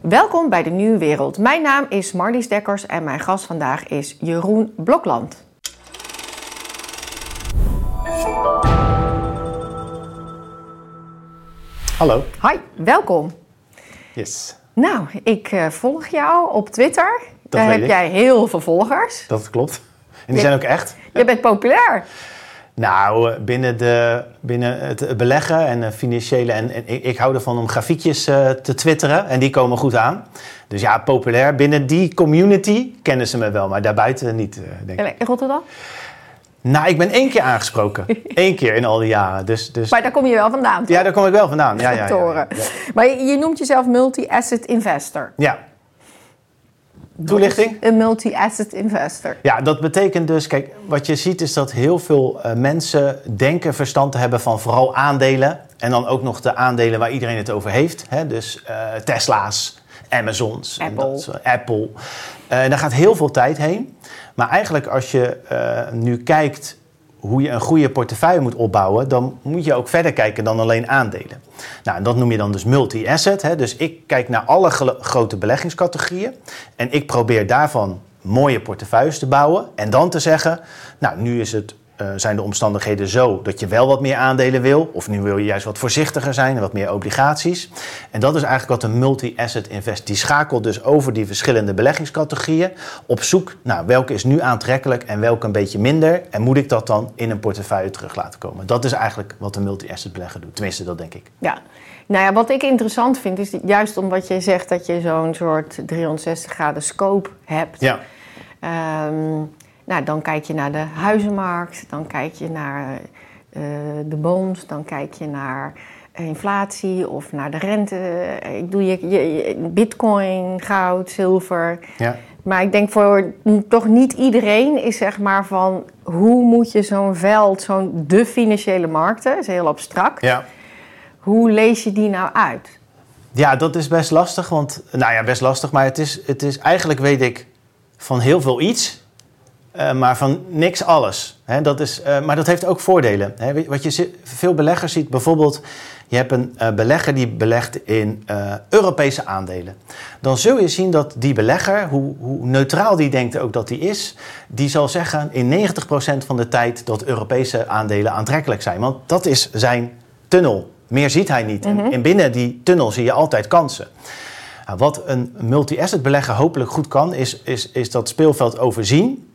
Welkom bij de Nieuwe Wereld. Mijn naam is Marlies Dekkers en mijn gast vandaag is Jeroen Blokland. Hallo. Hi, welkom. Yes. Nou, ik uh, volg jou op Twitter. Dat Daar heb ik. jij heel veel volgers. Dat klopt. En die zijn ook echt. Je bent populair. Nou, eh, binnen, de, binnen het beleggen en financiële... En, en ik, ik hou ervan om grafiekjes eh, te twitteren en die komen goed aan. Dus ja, populair. Binnen die community kennen ze me wel, maar daarbuiten niet, eh, denk ik. In Rotterdam? Nou, ik ben één keer aangesproken. Eén keer in al die jaren. Dus, dus... Maar daar kom je wel vandaan. toch? Ja, daar kom ik wel vandaan. Ja, ja, ja. Maar je, je noemt jezelf multi-asset investor. Ja. Toelichting? Een multi-asset investor. Ja, dat betekent dus, kijk, wat je ziet is dat heel veel eh, mensen denken verstand te hebben van vooral aandelen. En dan ook nog de aandelen waar iedereen het over heeft. Hè? Dus eh, Tesla's, Amazons, en Apple. dat soort- Apple. Eh, daar gaat heel veel tijd heen. Maar eigenlijk als je nu kijkt hoe je een goede portefeuille moet opbouwen, dan moet je ook verder kijken dan alleen aandelen. Nou, dat noem je dan dus multi-asset. Dus ik kijk naar alle grote beleggingscategorieën en ik probeer daarvan mooie portefeuilles te bouwen en dan te zeggen, nou, nu is het, eh, zijn de omstandigheden zo dat je wel wat meer aandelen wil, of nu wil je juist wat voorzichtiger zijn en wat meer obligaties. En dat is eigenlijk wat een multi-asset invest. Die schakelt dus over die verschillende beleggingscategorieën op zoek naar welke is nu aantrekkelijk en welke een beetje minder. En moet ik dat dan in een portefeuille terug laten komen? Dat is eigenlijk wat een multi-asset belegger doet. Tenminste, dat denk ik. Ja. Nou ja, wat ik interessant vind is juist omdat je zegt dat je zo'n soort 360 graden scope hebt. Ja, Ehm, nou, dan kijk je naar de huizenmarkt, dan kijk je naar eh, de bonds, dan kijk je naar inflatie of naar de rente. Ik doe je, je- je- bitcoin, goud, zilver. ja. Maar ik denk voor toch niet iedereen is zeg maar van hoe moet je zo'n veld, zo'n de financiële markten, is heel abstract. ja. Hoe lees je die nou uit? Ja, dat is best lastig. Want, nou ja, best lastig. Maar het is, het is eigenlijk weet ik van heel veel iets. Eh, maar van niks alles. Hè, dat is, eh, maar dat heeft ook voordelen. Wat je veel beleggers ziet, bijvoorbeeld, je hebt een eh, belegger die belegt in Europese aandelen. Dan zul je zien dat die belegger, hoe, hoe neutraal die denkt ook dat die is, die zal zeggen in 90% van de tijd dat Europese aandelen aantrekkelijk zijn. Want dat is zijn tunnel. Meer ziet hij niet. En- En binnen die tunnel zie je altijd kansen. Nou, wat een multi-asset belegger hopelijk goed kan, is, is, is dat speelveld overzien.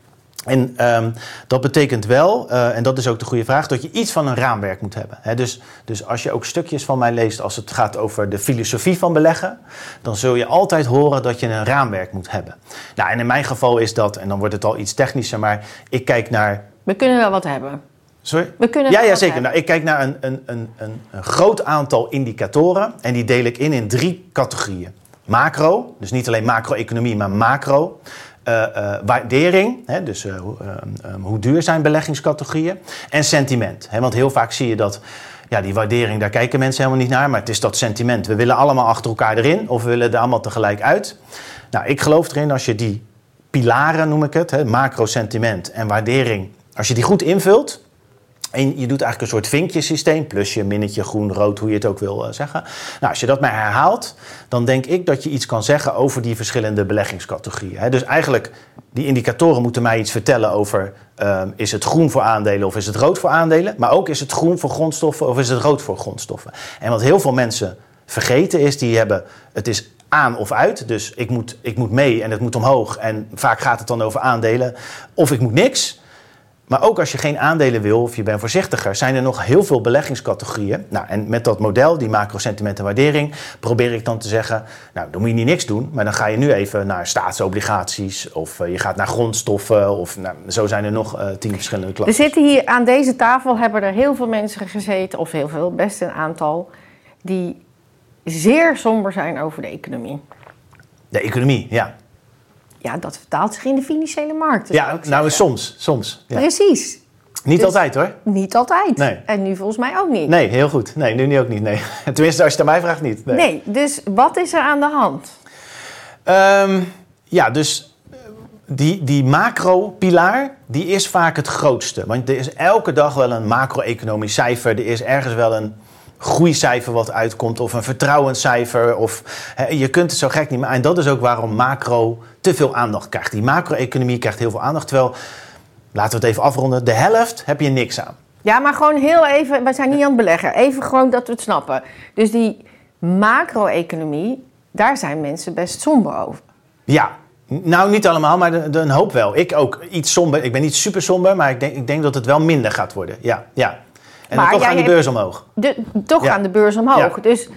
En ehm, dat betekent wel, eh, en dat is ook de goede vraag, dat je iets van een raamwerk moet hebben. Dus, dus als je ook stukjes van mij leest als het gaat over de filosofie van beleggen, dan zul je altijd horen dat je een raamwerk moet hebben. Nou, en in mijn geval is dat, en dan wordt het al iets technischer, maar ik kijk naar. We kunnen wel wat hebben. Sorry? We kunnen Ja, ja zeker. Nou, ik kijk naar een, een, een, een, een groot aantal indicatoren en die deel ik in in drie categorieën. Macro, dus niet alleen macro-economie, maar macro. Eh, eh, waardering, hè, dus eh, hoe- eh, eh, hoe duur zijn beleggingscategorieën. En sentiment. Hè, want heel vaak zie je dat ja, die waardering, daar kijken mensen helemaal niet naar. Maar het is dat sentiment. We willen allemaal achter elkaar erin of we willen er allemaal tegelijk uit. Nou, ik geloof erin als je die pilaren, noem ik het, macro, sentiment en waardering, als je die goed invult, en je doet eigenlijk een soort vinkjesysteem, plusje, minnetje, groen, rood, hoe je het ook wil eh, zeggen. Nou, als je dat maar herhaalt, dan denk ik dat je iets kan zeggen over die verschillende beleggingscategorieën. Dus eigenlijk, die indicatoren moeten mij iets vertellen over... ehm, is het groen voor aandelen of is het rood voor aandelen? Maar ook is het groen voor grondstoffen of is het rood voor grondstoffen? En wat heel veel mensen vergeten is, die hebben... het is aan of uit, dus ik moet, ik moet mee en het moet omhoog. En vaak gaat het dan over aandelen. Of ik moet niks... Maar ook als je geen aandelen wil of je bent voorzichtiger, zijn er nog heel veel beleggingscategorieën. Nou, en met dat model, die macro-sentiment en waardering, probeer ik dan te zeggen: Nou, dan moet je niet niks doen, maar dan ga je nu even naar staatsobligaties of eh, je gaat naar grondstoffen. Of nou, zo zijn er nog eh, tien verschillende Er klassen. zitten hier aan deze tafel hebben er heel veel mensen gezeten, of heel veel, best een aantal, die zeer somber zijn over de economie. De economie, ja. Ja, dat vertaalt zich in de financiële markten. zou Ja, nou soms, soms. Ja. Precies. Niet Dus- altijd hoor. Niet altijd. Nee. En nu volgens mij ook niet. Nee, heel goed. Nee, nu niet ook niet. Nee. Tenminste, als je het aan mij vraagt, niet. Nee. Nee, dus wat is er aan de hand? Ehm, ja, dus eh, die, die macro-pilaar, die is vaak het grootste. Want er is elke dag wel een macro-economisch cijfer. Er is ergens wel een, groeicijfer wat uitkomt of een vertrouwenscijfer. Of, je kunt het zo gek niet maken. En dat is ook waarom macro te veel aandacht krijgt. Die macro-economie krijgt heel veel aandacht. Terwijl, laten we het even afronden, de helft heb je niks aan. Ja, maar gewoon heel even, we zijn niet aan het beleggen. Even gewoon dat we het snappen. Dus die macro-economie, daar zijn mensen best somber over. Ja, nou niet allemaal, maar een hoop wel. Ik ook iets somber. Ik ben niet super somber, maar ik denk, ik denk dat het wel minder gaat worden. Ja, ja. En Maar dan toch gaan hebt- beurs omhoog. De, toch Ja. gaan de beurs omhoog. Ja. Dus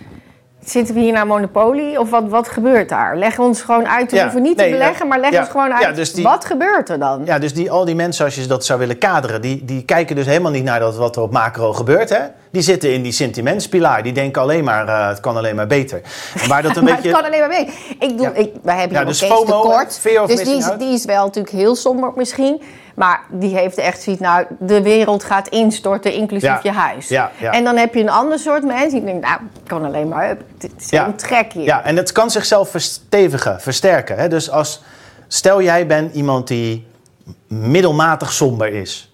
zitten we hier naar monopolie of wat, wat gebeurt daar? Leg ons gewoon uit, we Ja. hoeven niet Nee, te beleggen, maar leg ons gewoon uit, dus die- wat gebeurt er dan? Ja, dus die, al die mensen, als je dat zou willen kaderen, die, die kijken dus helemaal niet naar dat, wat er op macro gebeurt. Hè? Die zitten in die sentimentspilaar. Die denken alleen maar, eh, het kan alleen maar beter. En waar dat een maar beetje... het kan alleen maar mee. Ik doe, ik, wij hebben Ja, hier dus FOMO, tekort. Dus is, die is wel natuurlijk heel somber misschien. Maar die heeft echt zoiets, nou, de wereld gaat instorten, inclusief Ja. je huis. Ja, ja. En dan heb je een ander soort mensen die denkt, nou, het kan alleen maar, het is een trek hier. Ja, en het kan zichzelf verstevigen, versterken. Hè? Dus als, stel jij bent iemand die middelmatig somber is.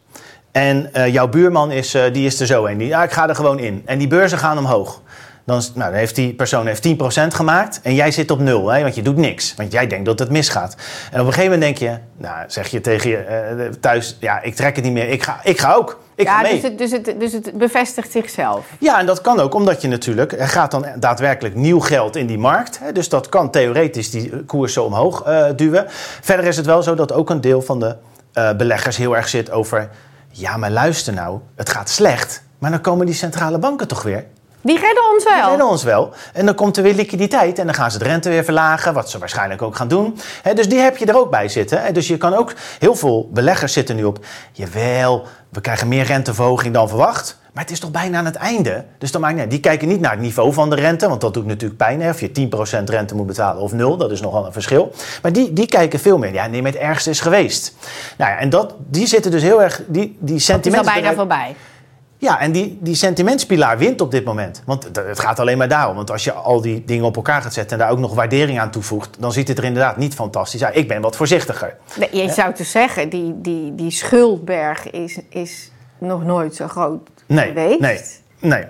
En eh, jouw buurman is, eh, die is er zo een. Die, ja, ik ga er gewoon in. En die beurzen gaan omhoog. Dan, is- nou, dan heeft die persoon heeft 10% gemaakt en jij zit op nul, hè, want je doet niks. Want jij denkt dat het misgaat. En op een gegeven moment denk je, nou, zeg je tegen je eh, thuis, ja, ik trek het niet meer, ik ga, ik ga ook. Ik ga mee. dus het, dus, het, dus het bevestigt zichzelf. Ja, en dat kan ook omdat je natuurlijk... Er gaat dan daadwerkelijk nieuw geld in die markt. Hè, dus dat kan theoretisch die koersen omhoog eh, duwen. Verder is het wel zo dat ook een deel van de eh, beleggers heel erg zit over... Ja, maar luister nou, het gaat slecht. Maar dan komen die centrale banken toch weer. Die redden ons Die wel. redden ons wel. En dan komt er weer liquiditeit en dan gaan ze de rente weer verlagen, wat ze waarschijnlijk ook gaan doen. Dus die heb je er ook bij zitten. Dus je kan ook, heel veel beleggers zitten nu op, jawel, we krijgen meer renteverhoging dan verwacht. Maar het is toch bijna aan het einde. Dus dan maakt uit. die kijken niet naar het niveau van de rente, want dat doet natuurlijk pijn. Hè. Of je 10% rente moet betalen of nul, dat is nogal een verschil. Maar die, die kijken veel meer. Ja, nee, maar het ergste is geweest. Nou ja, en dat, die zitten dus heel erg, die, die Het is al sentimenten. bijna voorbij. Ja, en die, die sentimentspilaar wint op dit moment. Want het, gaat alleen maar daarom. Want als je al die dingen op elkaar gaat zetten en daar ook nog waardering aan toevoegt, dan ziet het er inderdaad niet fantastisch uit. Ik ben wat voorzichtiger. Nee, je zou dus zeggen, die, die, die schuldberg is, is nog nooit zo groot Nee, geweest. nee, nee.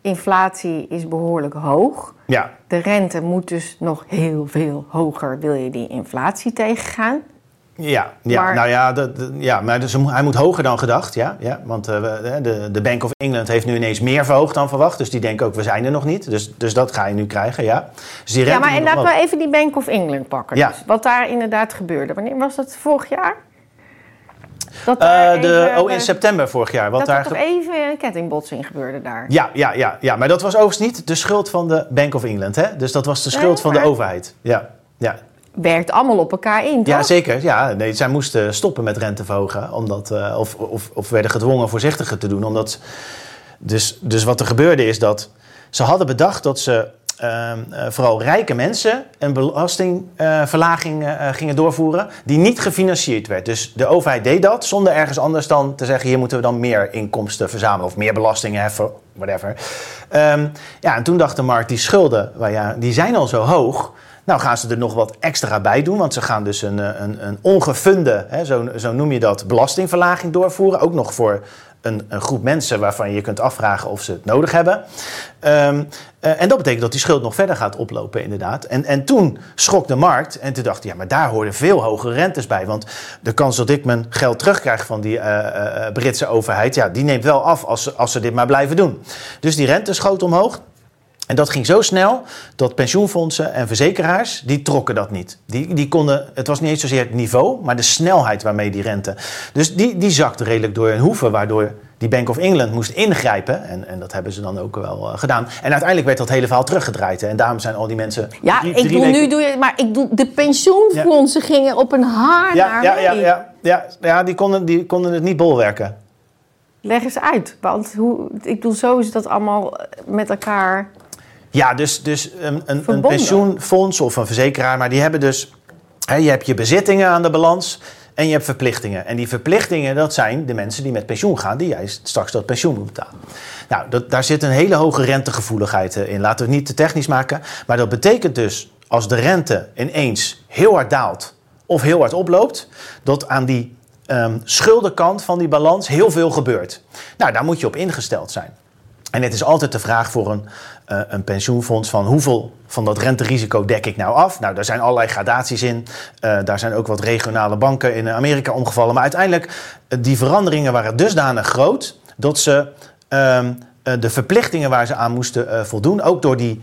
Inflatie is behoorlijk hoog. Ja, De rente moet dus nog heel veel hoger, wil je die inflatie tegengaan. Ja, ja. Maar- nou ja, ja maar dus hij moet hoger dan gedacht. Ja, ja, want eh, de, de Bank of England heeft nu ineens meer verhoogd dan verwacht. Dus die denken ook, we zijn er nog niet. Dus, dus dat ga je nu krijgen, ja. Dus die Ja, maar en laten we even die Bank of England pakken. Ja. Dus wat daar inderdaad gebeurde. Wanneer was dat? Vorig jaar? Dat Eh, de, oh, in eh, september vorig jaar. Wat dat daar er toch even een kettingbotsing gebeurde daar. Ja, ja, ja, ja, maar dat was overigens niet de schuld van de Bank of England. Hè? Dus dat was de schuld Nee, van de overheid. Ja, ja. Werkt allemaal op elkaar in, toch? ja zeker. Ja, nee, zij moesten stoppen met rente verhogen. Omdat, eh, of, of, of werden gedwongen voorzichtiger te doen. Omdat, dus, dus wat er gebeurde is dat ze hadden bedacht dat ze ehm, eh, vooral rijke mensen een belastingverlaging eh, gingen doorvoeren die niet gefinancierd werd. Dus de overheid deed dat zonder ergens anders dan te zeggen hier moeten we dan meer inkomsten verzamelen of meer belastingen heffen, whatever. Ehm, ja, en toen dacht de markt die schulden, ja, die zijn al zo hoog. Nou gaan ze er nog wat extra bij doen, want ze gaan dus een, eh, een, een ongefunde, hè, zo, zo noem je dat, belastingverlaging doorvoeren. Ook nog voor een, groep mensen waarvan je kunt afvragen of ze het nodig hebben. Ehm, eh, en dat betekent dat die schuld nog verder gaat oplopen, inderdaad. En, en toen schrok de markt en toen dacht ja, maar daar hoorden veel hogere rentes bij. Want de kans dat ik mijn geld terugkrijg van die eh, Britse overheid, ja, die neemt wel af als als ze dit maar blijven doen. Dus die rente schoot omhoog. En dat ging zo snel dat pensioenfondsen en verzekeraars, die trokken dat niet. Die, die konden, het was niet eens zozeer het niveau, maar de snelheid waarmee die rente. Dus die, die zakte redelijk door hun hoeven, waardoor die Bank of England moest ingrijpen. En, en dat hebben ze dan ook wel eh, gedaan. En uiteindelijk werd dat hele verhaal teruggedraaid. hè. En daarom zijn al die mensen. Ja, drie- ik drie doe weken- nu doe je, maar ik doe de pensioenfondsen gingen op een haar Ja, naar ja, ja, ja, ja, ja die, konden, die konden het niet bolwerken. Leg eens uit, want hoe, ik bedoel, zo is dat allemaal met elkaar. Ja, dus, dus een, een, een pensioenfonds of een verzekeraar, maar die hebben dus. Hè, je hebt je bezittingen aan de balans en je hebt verplichtingen. En die verplichtingen, dat zijn de mensen die met pensioen gaan, die jij straks dat pensioen moet betalen. Nou, dat, daar zit een hele hoge rentegevoeligheid eh, in. Laten we het niet te technisch maken. Maar dat betekent dus, als de rente ineens heel hard daalt of heel hard oploopt, dat aan die ehm, schuldenkant van die balans heel veel gebeurt. Nou, daar moet je op ingesteld zijn. En het is altijd de vraag voor een, uh, een pensioenfonds van hoeveel van dat renterisico dek ik nou af? Nou, daar zijn allerlei gradaties in. Uh, daar zijn ook wat regionale banken in Amerika omgevallen. Maar uiteindelijk, uh, die veranderingen waren dusdanig groot dat ze ehm, de verplichtingen waar ze aan moesten voldoen, ook door die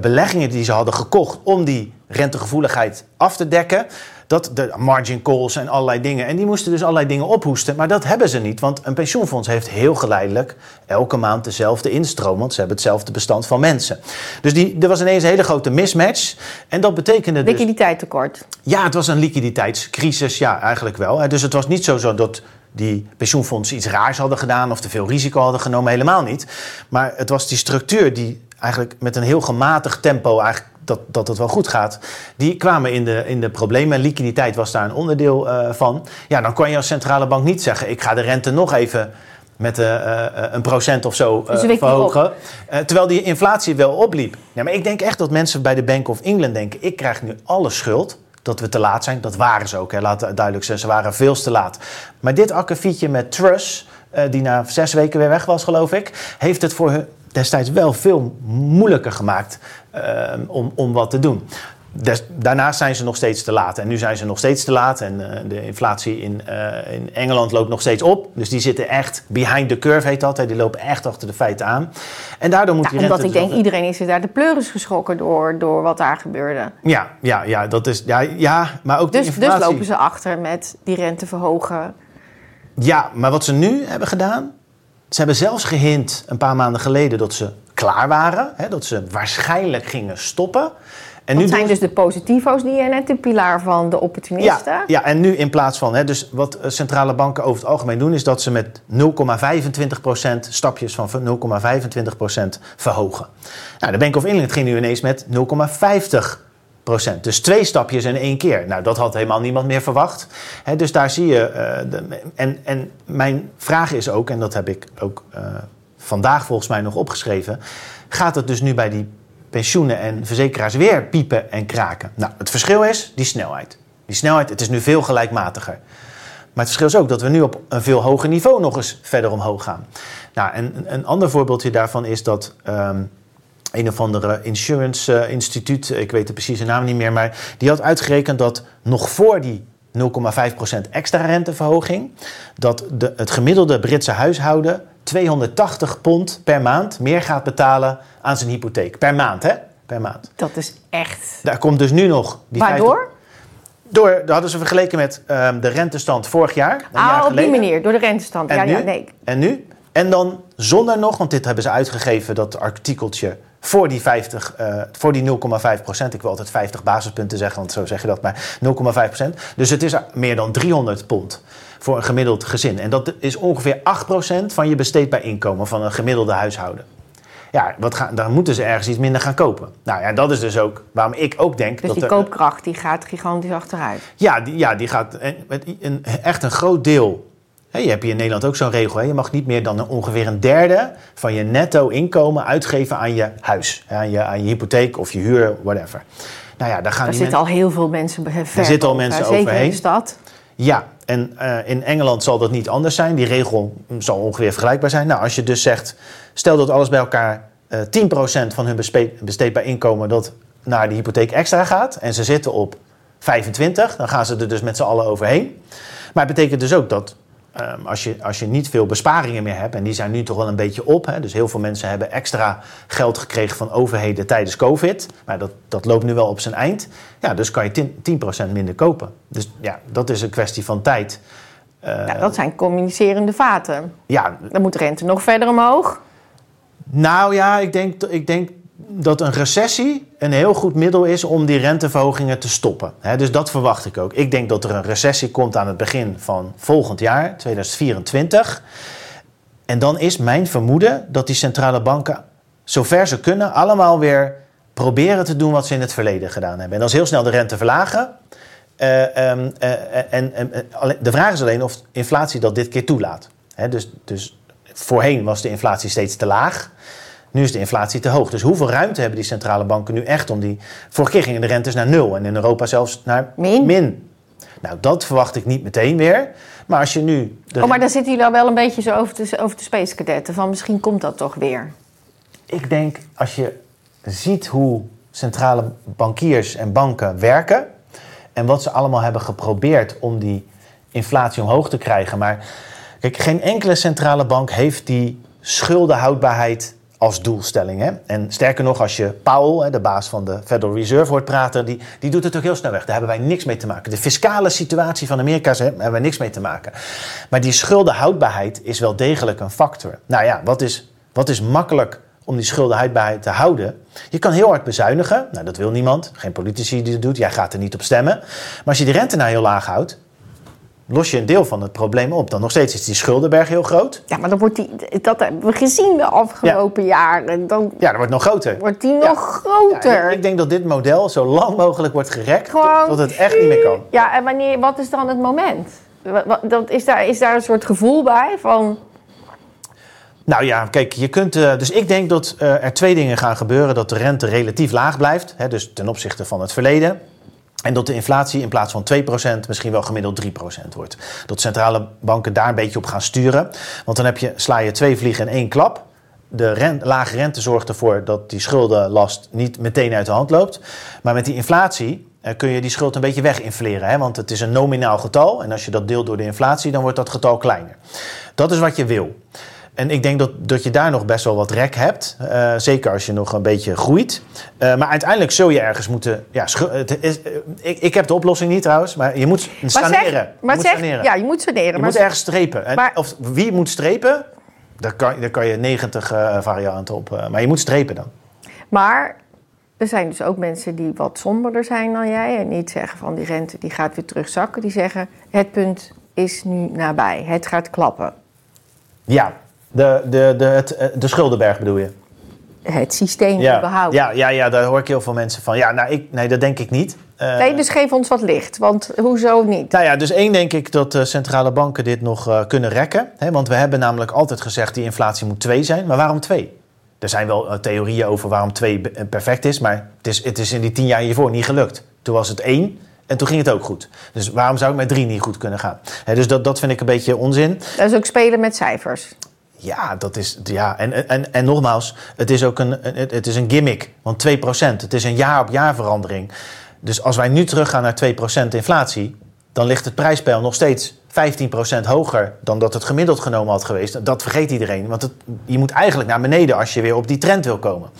beleggingen die ze hadden gekocht om die rentegevoeligheid af te dekken, dat de margin calls en allerlei dingen. En die moesten dus allerlei dingen ophoesten. Maar dat hebben ze niet. Want een pensioenfonds heeft heel geleidelijk elke maand dezelfde instroom. Want ze hebben hetzelfde bestand van mensen. Dus die, er was ineens een hele grote mismatch. En dat betekende. Dus, Liquiditeitstekort. Ja, het was een liquiditeitscrisis. Ja, eigenlijk wel. Dus het was niet zo, zo dat die pensioenfondsen iets raars hadden gedaan of te veel risico hadden genomen. Helemaal niet. Maar het was die structuur die eigenlijk met een heel gematigd tempo eigenlijk dat, dat het wel goed gaat. Die kwamen in de, in de problemen. Liquiditeit was daar een onderdeel uh, van. Ja, dan kan je als centrale bank niet zeggen: ik ga de rente nog even met uh, uh, een procent of zo dus verhogen. terwijl die inflatie wel opliep. Ja, maar ik denk echt dat mensen bij de Bank of England denken: ik krijg nu alle schuld. Dat we te laat zijn, dat waren ze ook. Hè. Laat duidelijk zijn, ze waren veel te laat. Maar dit akkefietje met Truss, die na zes weken weer weg was, geloof ik, heeft het voor hun destijds wel veel moeilijker gemaakt om, om wat te doen. Des, daarnaast zijn ze nog steeds te laat. En nu zijn ze nog steeds te laat. En uh, de inflatie in, uh, in Engeland loopt nog steeds op. Dus die zitten echt behind the curve, heet dat. Hè. Die lopen echt achter de feiten aan. En daardoor moet ja, die Omdat ik denk, iedereen is er daar de pleuris geschrokken door, door wat daar gebeurde. Ja, ja, ja, dat is, ja, ja maar ook dus, die inflatie... Dus lopen ze achter met die rente verhogen. Ja, maar wat ze nu hebben gedaan... Ze hebben zelfs gehint een paar maanden geleden dat ze klaar waren. Hè, dat ze waarschijnlijk gingen stoppen. En dat nu zijn dus de positivo's die je net de pilaar van de opportunisten. Ja, ja en nu in plaats van, hè, dus wat centrale banken over het algemeen doen, is dat ze met 0,25% stapjes van 0,25% verhogen. Nou, de Bank of England ging nu ineens met 0,50%. Procent. Dus twee stapjes in één keer. Nou, dat had helemaal niemand meer verwacht. He, dus daar zie je. Uh, de, en, en mijn vraag is ook, en dat heb ik ook uh, vandaag volgens mij nog opgeschreven. Gaat het dus nu bij die pensioenen en verzekeraars weer piepen en kraken? Nou, het verschil is die snelheid. Die snelheid, het is nu veel gelijkmatiger. Maar het verschil is ook dat we nu op een veel hoger niveau nog eens verder omhoog gaan. Nou, en een ander voorbeeldje daarvan is dat. Um, een of andere insurance uh, instituut, ik weet de precieze naam niet meer, maar die had uitgerekend dat nog voor die 0,5% extra renteverhoging, dat de, het gemiddelde Britse huishouden 280 pond per maand meer gaat betalen aan zijn hypotheek. Per maand, hè? Per maand. Dat is echt. Daar komt dus nu nog. Die Waardoor? 50... Door, dat hadden ze vergeleken met um, de rentestand vorig jaar. Een ah, jaar op die manier, door de rentestand. En ja, nu? ja, nee. En nu? En dan zonder nog, want dit hebben ze uitgegeven, dat artikeltje voor die 50, uh, voor die 0,5 procent. Ik wil altijd 50 basispunten zeggen, want zo zeg je dat, maar 0,5 procent. Dus het is meer dan 300 pond voor een gemiddeld gezin. En dat is ongeveer 8 procent van je besteedbaar inkomen van een gemiddelde huishouden. Ja, wat gaan, dan moeten ze ergens iets minder gaan kopen. Nou ja, dat is dus ook waarom ik ook denk... Dus dat die er, koopkracht die gaat gigantisch achteruit. Ja, die, ja, die gaat... Met een, echt een groot deel je hebt hier in Nederland ook zo'n regel. Hè? Je mag niet meer dan ongeveer een derde van je netto inkomen uitgeven aan je huis. Aan je, aan je hypotheek of je huur, whatever. Nou ja, daar gaan er zitten al heel veel mensen ver Er zitten al mensen zeker overheen. in de stad. Ja, en uh, in Engeland zal dat niet anders zijn. Die regel zal ongeveer vergelijkbaar zijn. Nou, als je dus zegt, stel dat alles bij elkaar uh, 10% van hun besteedbaar inkomen dat naar de hypotheek extra gaat en ze zitten op 25, dan gaan ze er dus met z'n allen overheen. Maar het betekent dus ook dat Um, als, je, als je niet veel besparingen meer hebt, en die zijn nu toch wel een beetje op. Hè, dus heel veel mensen hebben extra geld gekregen van overheden tijdens COVID. Maar dat, dat loopt nu wel op zijn eind. Ja, dus kan je 10%, 10 minder kopen. Dus ja, dat is een kwestie van tijd. Uh, ja, dat zijn communicerende vaten. Ja. Dan moet de rente nog verder omhoog. Nou ja, ik denk, ik denk dat een recessie een heel goed middel is om die renteverhogingen te stoppen. dus dat verwacht ik ook. Ik denk dat er een recessie komt aan het begin van volgend jaar, 2024. En dan is mijn vermoeden dat die centrale banken, zover ze kunnen, allemaal weer proberen te doen wat ze in het verleden gedaan hebben. En dat is heel snel de rente verlagen. Uh, um, uh, en, en de vraag is alleen of inflatie dat dit keer toelaat. dus, dus voorheen was de inflatie steeds te laag. Nu is de inflatie te hoog. Dus hoeveel ruimte hebben die centrale banken nu echt om die. Vorige keer gingen de rentes naar nul en in Europa zelfs naar min. min. Nou, dat verwacht ik niet meteen weer. Maar als je nu. Oh, maar dan zitten jullie al wel een beetje zo over te, over te space kadetten. Van misschien komt dat toch weer. ik denk als je ziet hoe centrale bankiers en banken werken en wat ze allemaal hebben geprobeerd om die inflatie omhoog te krijgen. Maar kijk, geen enkele centrale bank heeft die schuldenhoudbaarheid als doelstelling. Hè? En sterker nog, als je Powell, de baas van de Federal Reserve, hoort praten, die, die doet het ook heel snel weg. Daar hebben wij niks mee te maken. De fiscale situatie van Amerika daar hebben wij niks mee te maken. Maar die schuldenhoudbaarheid is wel degelijk een factor. Nou ja, wat is, wat is makkelijk om die schuldenhoudbaarheid te houden? Je kan heel hard bezuinigen. Nou, dat wil niemand. Geen politici die dat doet. Jij gaat er niet op stemmen. Maar als je die rente nou heel laag houdt, los je een deel van het probleem op. Dan nog steeds is die schuldenberg heel groot. Ja, maar dan wordt die, dat hebben we gezien de afgelopen jaren. Dan Ja, dat wordt nog groter. wordt die nog Ja, groter. ik, ik denk dat dit model zo lang mogelijk wordt gerekt Gewoon- tot, het echt niet meer kan. Ja, en wanneer, wat is dan het moment? Dat, is, daar, is daar een soort gevoel bij van... Nou ja, kijk, je kunt. eh, dus ik denk dat eh, er twee dingen gaan gebeuren: dat de rente relatief laag blijft, hè, dus ten opzichte van het verleden. En dat de inflatie in plaats van 2% misschien wel gemiddeld 3% wordt. Dat centrale banken daar een beetje op gaan sturen. Want dan heb je, sla je twee vliegen in één klap. De lage rente zorgt ervoor dat die schuldenlast niet meteen uit de hand loopt. Maar met die inflatie eh, kun je die schuld een beetje weginfleren. Hè? Want het is een nominaal getal. En als je dat deelt door de inflatie, dan wordt dat getal kleiner. Dat is wat je wil. En ik denk dat, dat je daar nog best wel wat rek hebt. Eh, zeker als je nog een beetje groeit. Eh, maar uiteindelijk zul je ergens moeten. Ja, schu- het is, eh, ik, ik heb de oplossing niet trouwens, maar je moet saneren. maar moet zeg saneren. ja, je moet saneren. je maar moet ergens strepen. En maar- of wie moet strepen? Daar kan, daar kan je 90 eh, varianten op. maar je moet strepen dan. Maar er zijn dus ook mensen die wat somberder zijn dan jij en niet zeggen van die rente die gaat weer terugzakken. Die zeggen het punt is nu nabij, het gaat klappen. Ja, de, de, de, het, eh, de schuldenberg bedoel je? Het systeem Ja, überhaupt. ja, ja, ja, daar hoor ik heel veel mensen van. Ja, nou, ik, nee, dat denk ik niet. Eh, Nee, dus geef ons wat licht, want hoezo niet? Nou ja, dus één denk ik dat de centrale banken dit nog eh, kunnen rekken. Hè? Want we hebben namelijk altijd gezegd die inflatie moet 2 zijn. Maar waarom 2? Er zijn wel eh, theorieën over waarom 2 perfect is. Maar het is, het is in die 10 jaar hiervoor niet gelukt. Toen was het 1 en toen ging het ook goed. Dus waarom zou het met 3 niet goed kunnen gaan? Hè, dus dat, dat vind ik een beetje onzin. Dat is ook spelen met cijfers. Ja, dat is. Ja, en, en, en nogmaals, het is ook een, het is een gimmick. Want 2% Het is een jaar op jaar verandering. Dus als wij nu teruggaan naar 2% inflatie, dan ligt het prijspeil nog steeds 15% hoger dan dat het gemiddeld genomen had geweest. Dat vergeet iedereen. Want het, je moet eigenlijk naar beneden als je weer op die trend wil komen.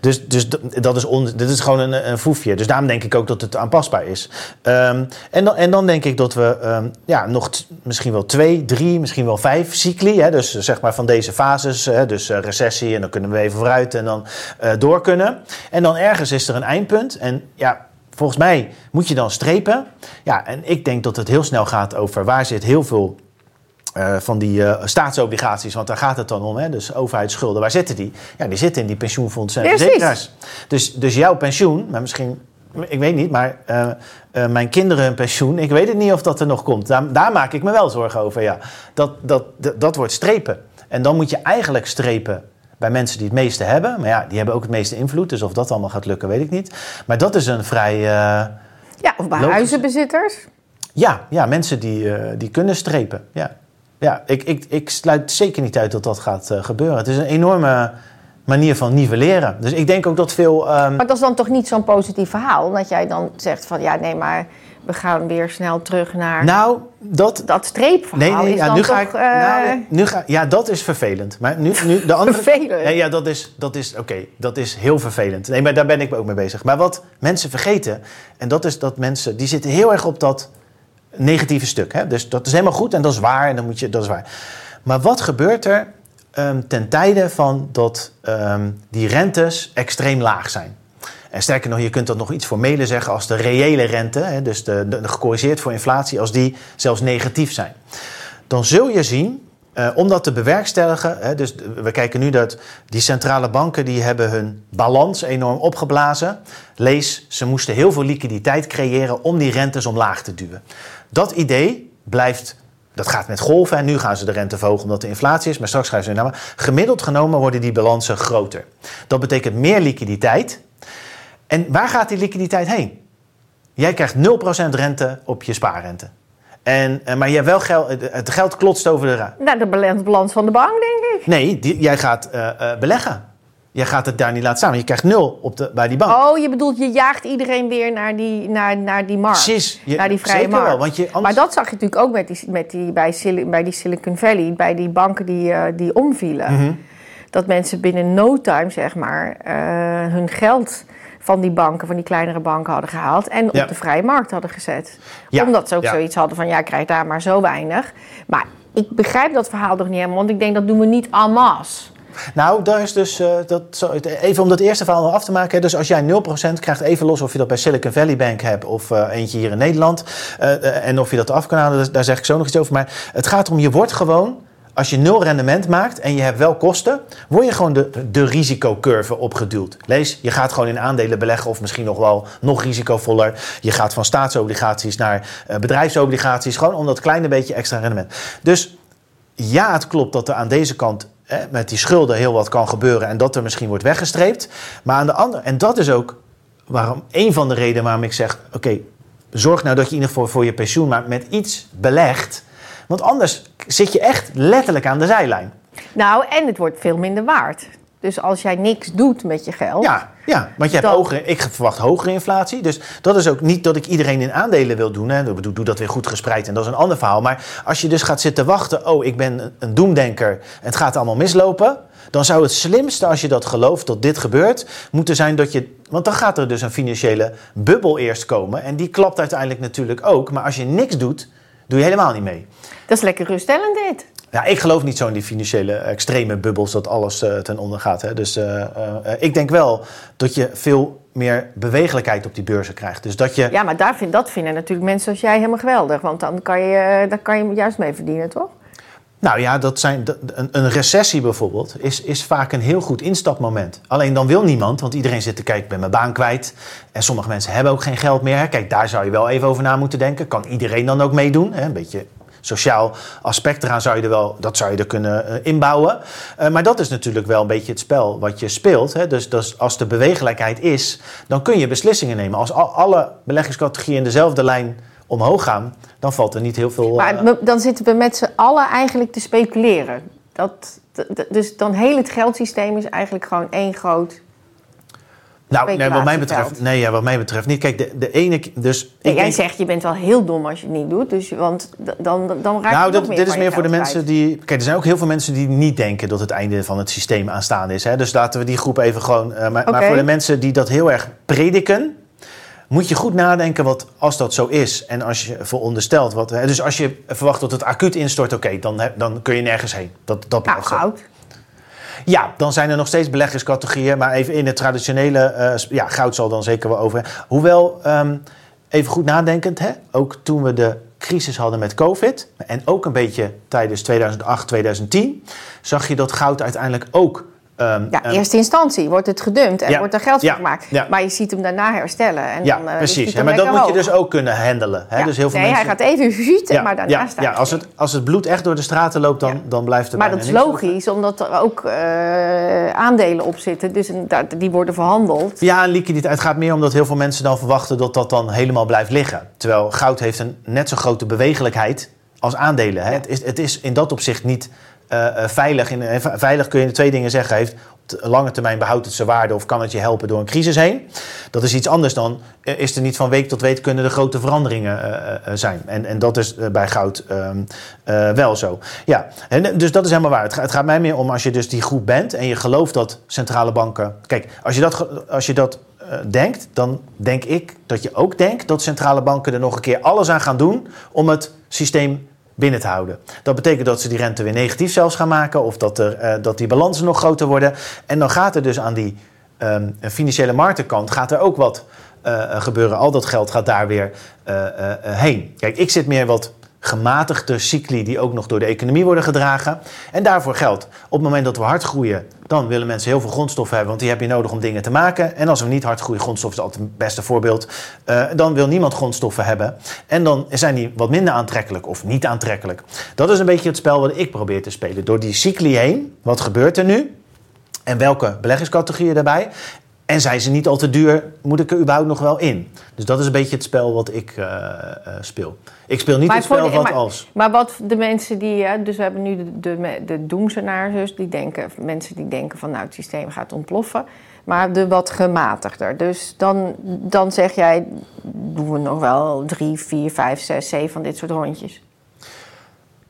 Dus, dus dat is dit is gewoon een, een foefje. Dus daarom denk ik ook dat het aanpasbaar is. Ehm, en, dan, en dan denk ik dat we ehm, ja, nog misschien wel twee, drie, misschien wel vijf cycli. Hè, dus zeg maar van deze fases. Hè, dus eh, recessie en dan kunnen we even vooruit en dan eh, door kunnen. En dan ergens is er een eindpunt. En ja, volgens mij moet je dan strepen. Ja, en ik denk dat het heel snel gaat over waar zit heel veel eh, van die eh, staatsobligaties, want daar gaat het dan om, hè? dus overheidsschulden, waar zitten die? Ja, die zitten in die pensioenfondsen en verzekeraars. Dus, dus jouw pensioen, maar misschien, ik weet niet, maar eh, mijn kinderen hun pensioen, ik weet het niet of dat er nog komt. Daar, daar maak ik me wel zorgen over, ja. Dat, dat, dat, dat wordt strepen. En dan moet je eigenlijk strepen bij mensen die het meeste hebben. Maar ja, die hebben ook het meeste invloed, dus of dat allemaal gaat lukken, weet ik niet. Maar dat is een vrij... eh, Ja, of bij Logisch. huizenbezitters. ja, ja, mensen die, eh, die kunnen strepen. Ja, ja ik, ik, ik sluit zeker niet uit dat dat gaat eh, gebeuren. Het is een enorme manier van nivelleren. Dus ik denk ook dat veel. ehm, Maar dat is dan toch niet zo'n positief verhaal? Dat jij dan zegt van ja, nee, maar we gaan weer snel terug naar nou, dat. dat streepverhaal. Nee, nee, ja, nu toch, ga ik. eh, nou, nu ga, ja, dat is vervelend. Maar nu, nu de andere. Vervelend? Nee, ja, dat is, dat is oké. dat is heel vervelend. Nee, maar daar ben ik ook mee bezig. Maar wat mensen vergeten, en dat is dat mensen, die zitten heel erg op dat negatieve stuk. Hè? Dus dat is helemaal goed en dat is waar en dan moet je, dat is waar. Maar wat gebeurt er ehm, ten tijde van dat ehm, die rentes extreem laag zijn? En sterker nog, je kunt dat nog iets formeler zeggen als de reële rente, hè, dus de, gecorrigeerd voor inflatie, als die zelfs negatief zijn. Dan zul je zien, eh, om dat te bewerkstelligen, hè, dus we kijken nu dat die centrale banken die hebben hun balans enorm opgeblazen. Lees, ze moesten heel veel liquiditeit creëren om die rentes omlaag te duwen. Dat idee blijft dat gaat met golven en nu gaan ze de rente verhogen omdat de inflatie is, maar straks gaan ze weer naar. Gemiddeld genomen worden die balansen groter. Dat betekent meer liquiditeit. En waar gaat die liquiditeit heen? Jij krijgt 0% rente op je spaarrente. En, eh, maar je hebt wel geld, het- het geld klotst over de ra. Naar de balans van de bank, denk ik. Nee, die- jij gaat eh, eh, beleggen. je gaat het daar niet laten staan. Je krijgt nul op de, bij die bank. Oh, je bedoelt, je jaagt iedereen weer naar die, naar, naar die markt. Precies. Je- naar die vrije zeker markt. wel, want je, anders- Maar dat zag je natuurlijk ook met die, met die, bij, Sil- bij die Silicon Valley, bij die banken die, eh, die omvielen. Mhm. Dat mensen binnen no time, zeg maar, eh, hun geld van die banken, van die kleinere banken hadden gehaald en Ja. op de vrije markt hadden gezet. Ja, Omdat ze ook ja. zoiets hadden van, ja, ik krijg daar maar zo weinig. Maar ik begrijp dat verhaal toch niet helemaal, want ik denk dat doen we niet en masse. Nou, daar is dus, eh, dat, even om dat eerste verhaal nog af te maken. Dus als jij 0% krijgt, even los of je dat bij Silicon Valley Bank hebt of eh, eentje hier in Nederland. eh, en of je dat af kan halen, daar zeg ik zo nog iets over. Maar het gaat om, je wordt gewoon, als je nul rendement maakt en je hebt wel kosten, word je gewoon de, de risicocurve opgeduwd. Lees, je gaat gewoon in aandelen beleggen of misschien nog wel nog risicovoller. Je gaat van staatsobligaties naar eh, bedrijfsobligaties, gewoon om dat kleine beetje extra rendement. Dus ja, het klopt dat er aan deze kant hè, met die schulden heel wat kan gebeuren en dat er misschien wordt weggestreept. Maar aan de andere, en dat is ook waarom, een van de redenen waarom ik zeg: oké, zorg nou dat je in ieder geval voor je pensioen maar met iets belegt. Want anders zit je echt letterlijk aan de zijlijn. Nou, en het wordt veel minder waard. Dus als jij niks doet met je geld. Ja, ja want je hebt Dan- hogere, ik verwacht hogere inflatie. Dus dat is ook niet dat ik iedereen in aandelen wil doen. Hè. Ik bedoel, doe dat weer goed gespreid en dat is een ander verhaal. Maar als je dus gaat zitten wachten, oh, ik ben een- doemdenker en het gaat allemaal mislopen. Dan zou het slimste, als je dat gelooft dat dit gebeurt, moeten zijn dat je. Want dan gaat er dus een financiële bubbel eerst komen. En die klapt uiteindelijk natuurlijk ook. Maar als je niks doet, doe je helemaal niet mee. Dat is lekker ruststellend dit. Ja, ik geloof niet zo in die financiële extreme bubbels dat alles eh, ten onder gaat. Hè. Dus eh, eh, eh, ik denk wel dat je veel meer bewegelijkheid op die beurzen krijgt. Dus dat je. Ja, maar daar vind, dat vinden natuurlijk mensen als jij helemaal geweldig. Want dan kan je, eh, daar kan je juist mee verdienen, toch? Nou ja, dat zijn, een, recessie bijvoorbeeld is, is vaak een heel goed instapmoment. Alleen dan wil niemand, want iedereen zit te kijken, ik ben mijn baan kwijt. En sommige mensen hebben ook geen geld meer. Kijk, daar zou je wel even over na moeten denken. Kan iedereen dan ook meedoen? Een beetje sociaal aspect eraan zou je er wel, dat zou je er kunnen eh, inbouwen. Eh, maar dat is natuurlijk wel een beetje het spel wat je speelt. Dus, dus als de bewegelijkheid is, dan kun je beslissingen nemen. Als al- alle beleggingscategorieën in dezelfde lijn omhoog gaan, dan valt er niet heel veel... Maar eh, dan zitten we met z'n allen eigenlijk te speculeren. Dat, dus dan heel het geldsysteem is eigenlijk gewoon één groot... Nou, nee, wat mij betreft, nee, ja, wat mij betreft niet. Kijk, de, de ene, dus ik jij denk, zegt, je bent wel heel dom als je het niet doet. Dus, want dan, dan, raak je nou, dit, meer dit is meer voor de mensen die. Kijk, er zijn ook heel veel mensen die niet denken dat het einde van het systeem aanstaande is. Hè? Dus laten we die groep even gewoon. eh, maar, maar voor de mensen die dat heel erg prediken. Moet je goed nadenken wat als dat zo is en als je veronderstelt wat. Hè, dus als je verwacht dat het acuut instort, oké, dan, dan kun je nergens heen. Dat, dat Nou, goud. Ja, dan zijn er nog steeds beleggingscategorieën. Maar even in het traditionele, eh, ja, goud zal dan zeker wel over. Hoewel, ehm, even goed nadenkend, hè, ook toen we de crisis hadden met COVID... en ook een beetje tijdens 2008, 2010... zag je dat goud uiteindelijk ook... ehm, Ja, ehm, eerste instantie wordt het gedumpt en Ja, wordt er geld van ja, gemaakt. ja. Maar je ziet hem daarna herstellen. En ja, dan, eh, precies. maar dat moet je dus ook kunnen handelen. Hè? Ja. Dus heel veel nee, mensen... hij gaat even schieten, maar daarna ja, staat ja, als, het, als het bloed echt door de straten loopt, dan, dan blijft er Maar dat is logisch, omdat er ook eh, aandelen op zitten. Dus die worden verhandeld. Ja, en liquiditeit. Het gaat meer om dat heel veel mensen dan verwachten dat dat dan helemaal blijft liggen. Terwijl goud heeft een net zo grote bewegelijkheid als aandelen. Hè? Het, is, het is in dat opzicht niet veilig. In, eh, veilig kun je twee dingen zeggen. Heeft lange termijn behoudt het zijn waarde of kan het je helpen door een crisis heen? Dat is iets anders dan eh, is er niet van week tot week kunnen er grote veranderingen eh, eh, eh, zijn. En, en dat is eh, bij goud ehm, eh, wel zo. Ja, en, dus dat is helemaal waar. Het, ga- het gaat mij meer om als je dus die groep bent en je gelooft dat centrale banken. Kijk, als je dat, als je dat eh, denkt, dan denk ik dat je ook denkt dat centrale banken er nog een keer alles aan gaan doen om het systeem binnen te houden. Dat betekent dat ze die rente weer negatief zelfs gaan maken of dat, er, eh, dat die balansen nog groter worden. En dan gaat er dus aan die ehm, financiële marktenkant gaat er ook wat eh, eh, gebeuren. Al dat geld gaat daar weer heen. Kijk, ik zit meer wat gematigde cycli die ook nog door de economie worden gedragen. En daarvoor geldt, op het moment dat we hard groeien, dan willen mensen heel veel grondstoffen hebben, want die heb je nodig om dingen te maken. En als we niet hard groeien, grondstoffen is altijd het beste voorbeeld, eh, dan wil niemand grondstoffen hebben. En dan zijn die wat minder aantrekkelijk of niet aantrekkelijk. Dat is een beetje het spel wat ik probeer te spelen. Door die cycli heen, wat gebeurt er nu? En welke beleggingscategorieën daarbij? En zijn ze niet al te duur, moet ik er überhaupt nog wel in? Dus dat is een beetje het spel wat ik uh, uh, speel. Ik speel niet Maar het spel de- wat maar- als. Maar wat de mensen die, hè, dus we hebben nu de, de, de doemsenaars, dus die denken, mensen die denken van nou het systeem gaat ontploffen. Maar de wat gematigder. Dus dan, dan zeg jij, doen we nog wel drie, vier, vijf, zes, zeven van dit soort rondjes.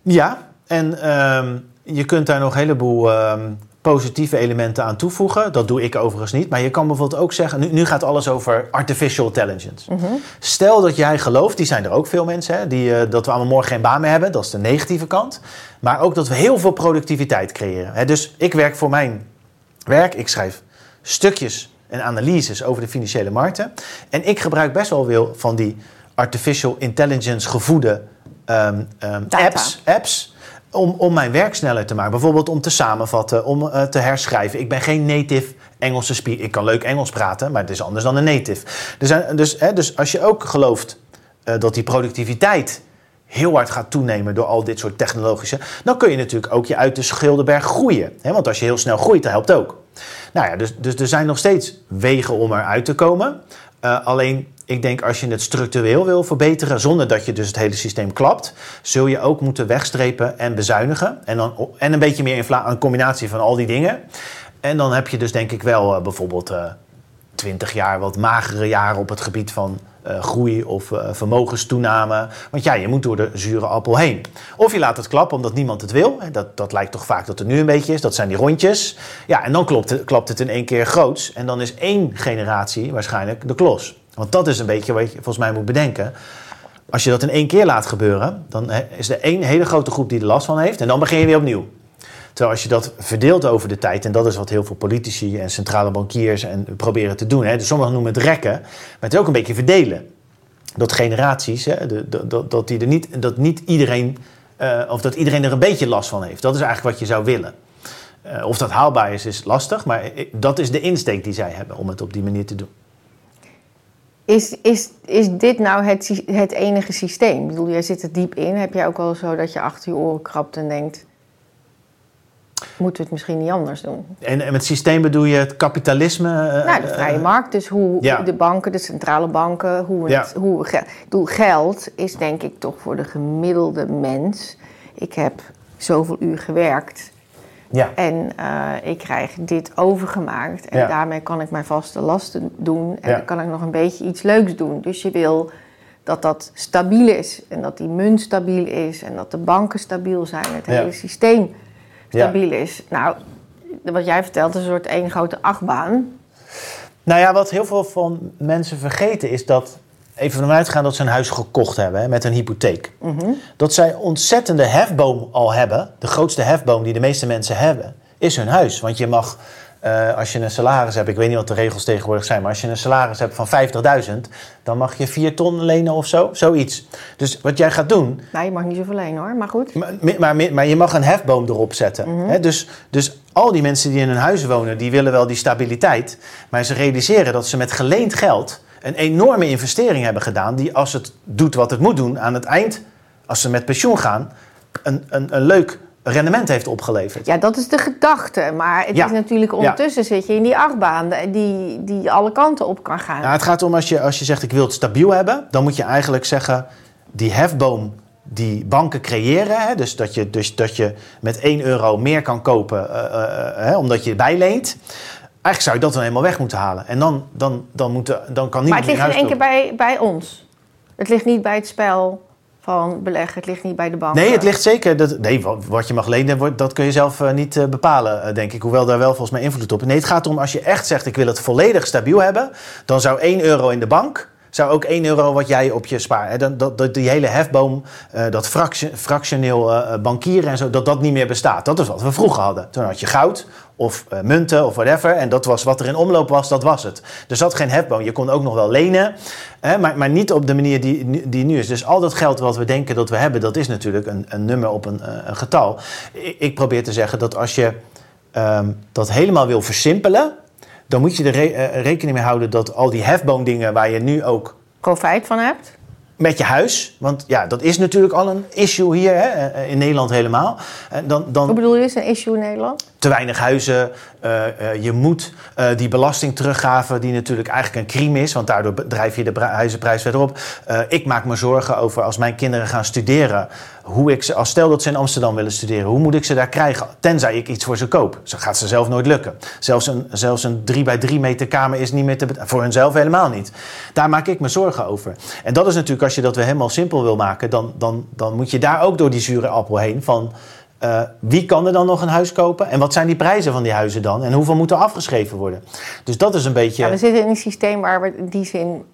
Ja, en ehm, je kunt daar nog een heleboel ehm, positieve elementen aan toevoegen. Dat doe ik overigens niet. Maar je kan bijvoorbeeld ook zeggen, nu, nu gaat alles over artificial intelligence. Stel dat jij gelooft, die zijn er ook veel mensen, hè, die, eh, dat we allemaal morgen geen baan meer hebben. Dat is de negatieve kant. Maar ook dat we heel veel productiviteit creëren. Hè. Dus ik werk voor mijn werk, ik schrijf stukjes en analyses over de financiële markten. En ik gebruik best wel veel van die artificial intelligence gevoede ehm, ehm, apps, apps om, om mijn werk sneller te maken. Bijvoorbeeld om te samenvatten, om eh, te herschrijven. Ik ben geen native Engelse speaker. Ik kan leuk Engels praten, maar het is anders dan een native. Er zijn, dus, hè, dus als je ook gelooft eh, dat die productiviteit heel hard gaat toenemen door al dit soort technologische, dan kun je natuurlijk ook je uit de schilderberg groeien. Hè? Want als je heel snel groeit, dat helpt ook. Nou ja, dus, dus er zijn nog steeds wegen om eruit te komen. Eh, alleen, ik denk als je het structureel wil verbeteren, zonder dat je dus het hele systeem klapt, zul je ook moeten wegstrepen en bezuinigen. En, dan, en een beetje meer infla- een combinatie van al die dingen. En dan heb je dus denk ik wel eh, bijvoorbeeld eh 20 jaar wat magere jaren op het gebied van eh, groei of vermogenstoename. Want ja, je moet door de zure appel heen. Of je laat het klappen omdat niemand het wil. Dat, dat lijkt toch vaak dat het nu een beetje is. Dat zijn die rondjes. Ja, en dan klopt klapt het in één keer groots. En dan is één generatie waarschijnlijk de klos. Want dat is een beetje wat je volgens mij moet bedenken. Als je dat in één keer laat gebeuren, dan is er één hele grote groep die er last van heeft. En dan begin je weer opnieuw. Terwijl als je dat verdeelt over de tijd, en dat is wat heel veel politici en centrale bankiers en proberen te doen. Hè. Dus sommigen noemen het rekken, maar het is ook een beetje verdelen. Dat generaties, hè, dat, dat, die er niet, dat niet iedereen, eh, of dat iedereen er een beetje last van heeft. Dat is eigenlijk wat je zou willen. Eh, of dat haalbaar is, is lastig, maar eh, dat is de insteek die zij hebben om het op die manier te doen. Is, is, is dit nou het, het enige systeem? Ik bedoel, jij zit er diep in. Heb jij ook wel zo dat je achter je oren krabt en denkt... Moeten we het misschien niet anders doen? En, en met systeem bedoel je het kapitalisme? eh, Nou, de vrije eh, markt, dus hoe ja. de banken, de centrale banken, hoe, het, Ja. hoe ik bedoel, geld is denk ik toch voor de gemiddelde mens. Ik heb zoveel uur gewerkt ja. en eh, ik krijg dit overgemaakt. En Ja. daarmee kan ik mijn vaste lasten doen en Ja. dan kan ik nog een beetje iets leuks doen. Dus je wil dat dat stabiel is en dat die munt stabiel is en dat de banken stabiel zijn, het hele systeem stabiel is. Nou, wat jij vertelt is een soort één grote achtbaan. Nou ja, wat heel veel van mensen vergeten is dat, even vanuit uitgaan dat ze een huis gekocht hebben hè, met een hypotheek. Dat zij ontzettende hefboom al hebben. De grootste hefboom die de meeste mensen hebben, is hun huis. Want je mag, eh, als je een salaris hebt, ik weet niet wat de regels tegenwoordig zijn, maar als je een salaris hebt van 50.000, dan mag je 4 ton lenen of zo, zoiets. Dus wat jij gaat doen, Nou, je mag niet zoveel lenen hoor, maar goed. maar, maar, maar je mag een hefboom erop zetten. hè? Dus, dus al die mensen die in hun huis wonen, die willen wel die stabiliteit. Maar ze realiseren dat ze met geleend geld een enorme investering hebben gedaan. Die als het doet wat het moet doen, aan het eind, als ze met pensioen gaan, een, een, een leuk rendement heeft opgeleverd. Ja, dat is de gedachte. Maar het Ja. is natuurlijk ondertussen zit je in die achtbaan die, die alle kanten op kan gaan. Nou, het gaat om als je, als je zegt ik wil het stabiel hebben, dan moet je eigenlijk zeggen die hefboom die banken creëren, hè, dus, dat je, dus dat je met 1 euro meer kan kopen eh, eh, eh, hè, omdat je bijleent. Eigenlijk zou je dat dan helemaal weg moeten halen. En dan, dan, dan, moet de- dan kan maar niemand het ligt in één keer bij, bij ons. Het ligt niet bij het spel van beleggen. Het ligt niet bij de bank. Nee, het ligt zeker. Dat, nee, wat, je mag lenen, dat kun je zelf eh, niet eh, bepalen, eh, denk ik. Hoewel daar wel volgens mij invloed op. Nee, het gaat erom als je echt zegt: ik wil het volledig stabiel hebben. Dan zou 1 euro in de bank. Zou ook 1 euro wat jij op je spaart. hè, dat, dat, die hele hefboom, eh, dat fraction- fractioneel eh, bankieren en zo, dat dat niet meer bestaat. Dat is wat we vroeger hadden. Toen had je goud of eh, munten of whatever. En dat was wat er in omloop was, dat was het. Er zat geen hefboom. Je kon ook nog wel lenen. Hè, maar, maar niet op de manier die, die nu is. Dus al dat geld wat we denken dat we hebben, dat is natuurlijk een, een nummer op een, eh, een getal. Ik, ik probeer te zeggen dat als je ehm, dat helemaal wil versimpelen, dan moet je er re- eh, rekening mee houden dat al die hefboomdingen waar je nu ook Profijt van hebt. met je huis, want ja, dat is natuurlijk al een issue hier hè, eh, in Nederland helemaal. En dan, Hoe dan bedoel je, is een issue in Nederland? Te weinig huizen. eh, eh, je moet eh, die belasting teruggaven, die natuurlijk eigenlijk een crime is, want daardoor drijf je de huizenprijs verder op. Ik maak me zorgen over als mijn kinderen gaan studeren. Hoe ik ze, als stel dat ze in Amsterdam willen studeren, hoe moet ik ze daar krijgen? Tenzij ik iets voor ze koop. Zo gaat ze zelf nooit lukken. Zelfs een, zelfs een 3 bij 3 meter kamer is niet meer te. Voor hunzelf helemaal niet. Daar maak ik me zorgen over. En dat is natuurlijk, als je dat weer helemaal simpel wil maken, dan, dan, dan moet je daar ook door die zure appel heen. Van eh, wie kan er dan nog een huis kopen? En wat zijn die prijzen van die huizen dan? En hoeveel moet er afgeschreven worden? Dus dat is een beetje. Ja, we zitten in een systeem waar we in die zin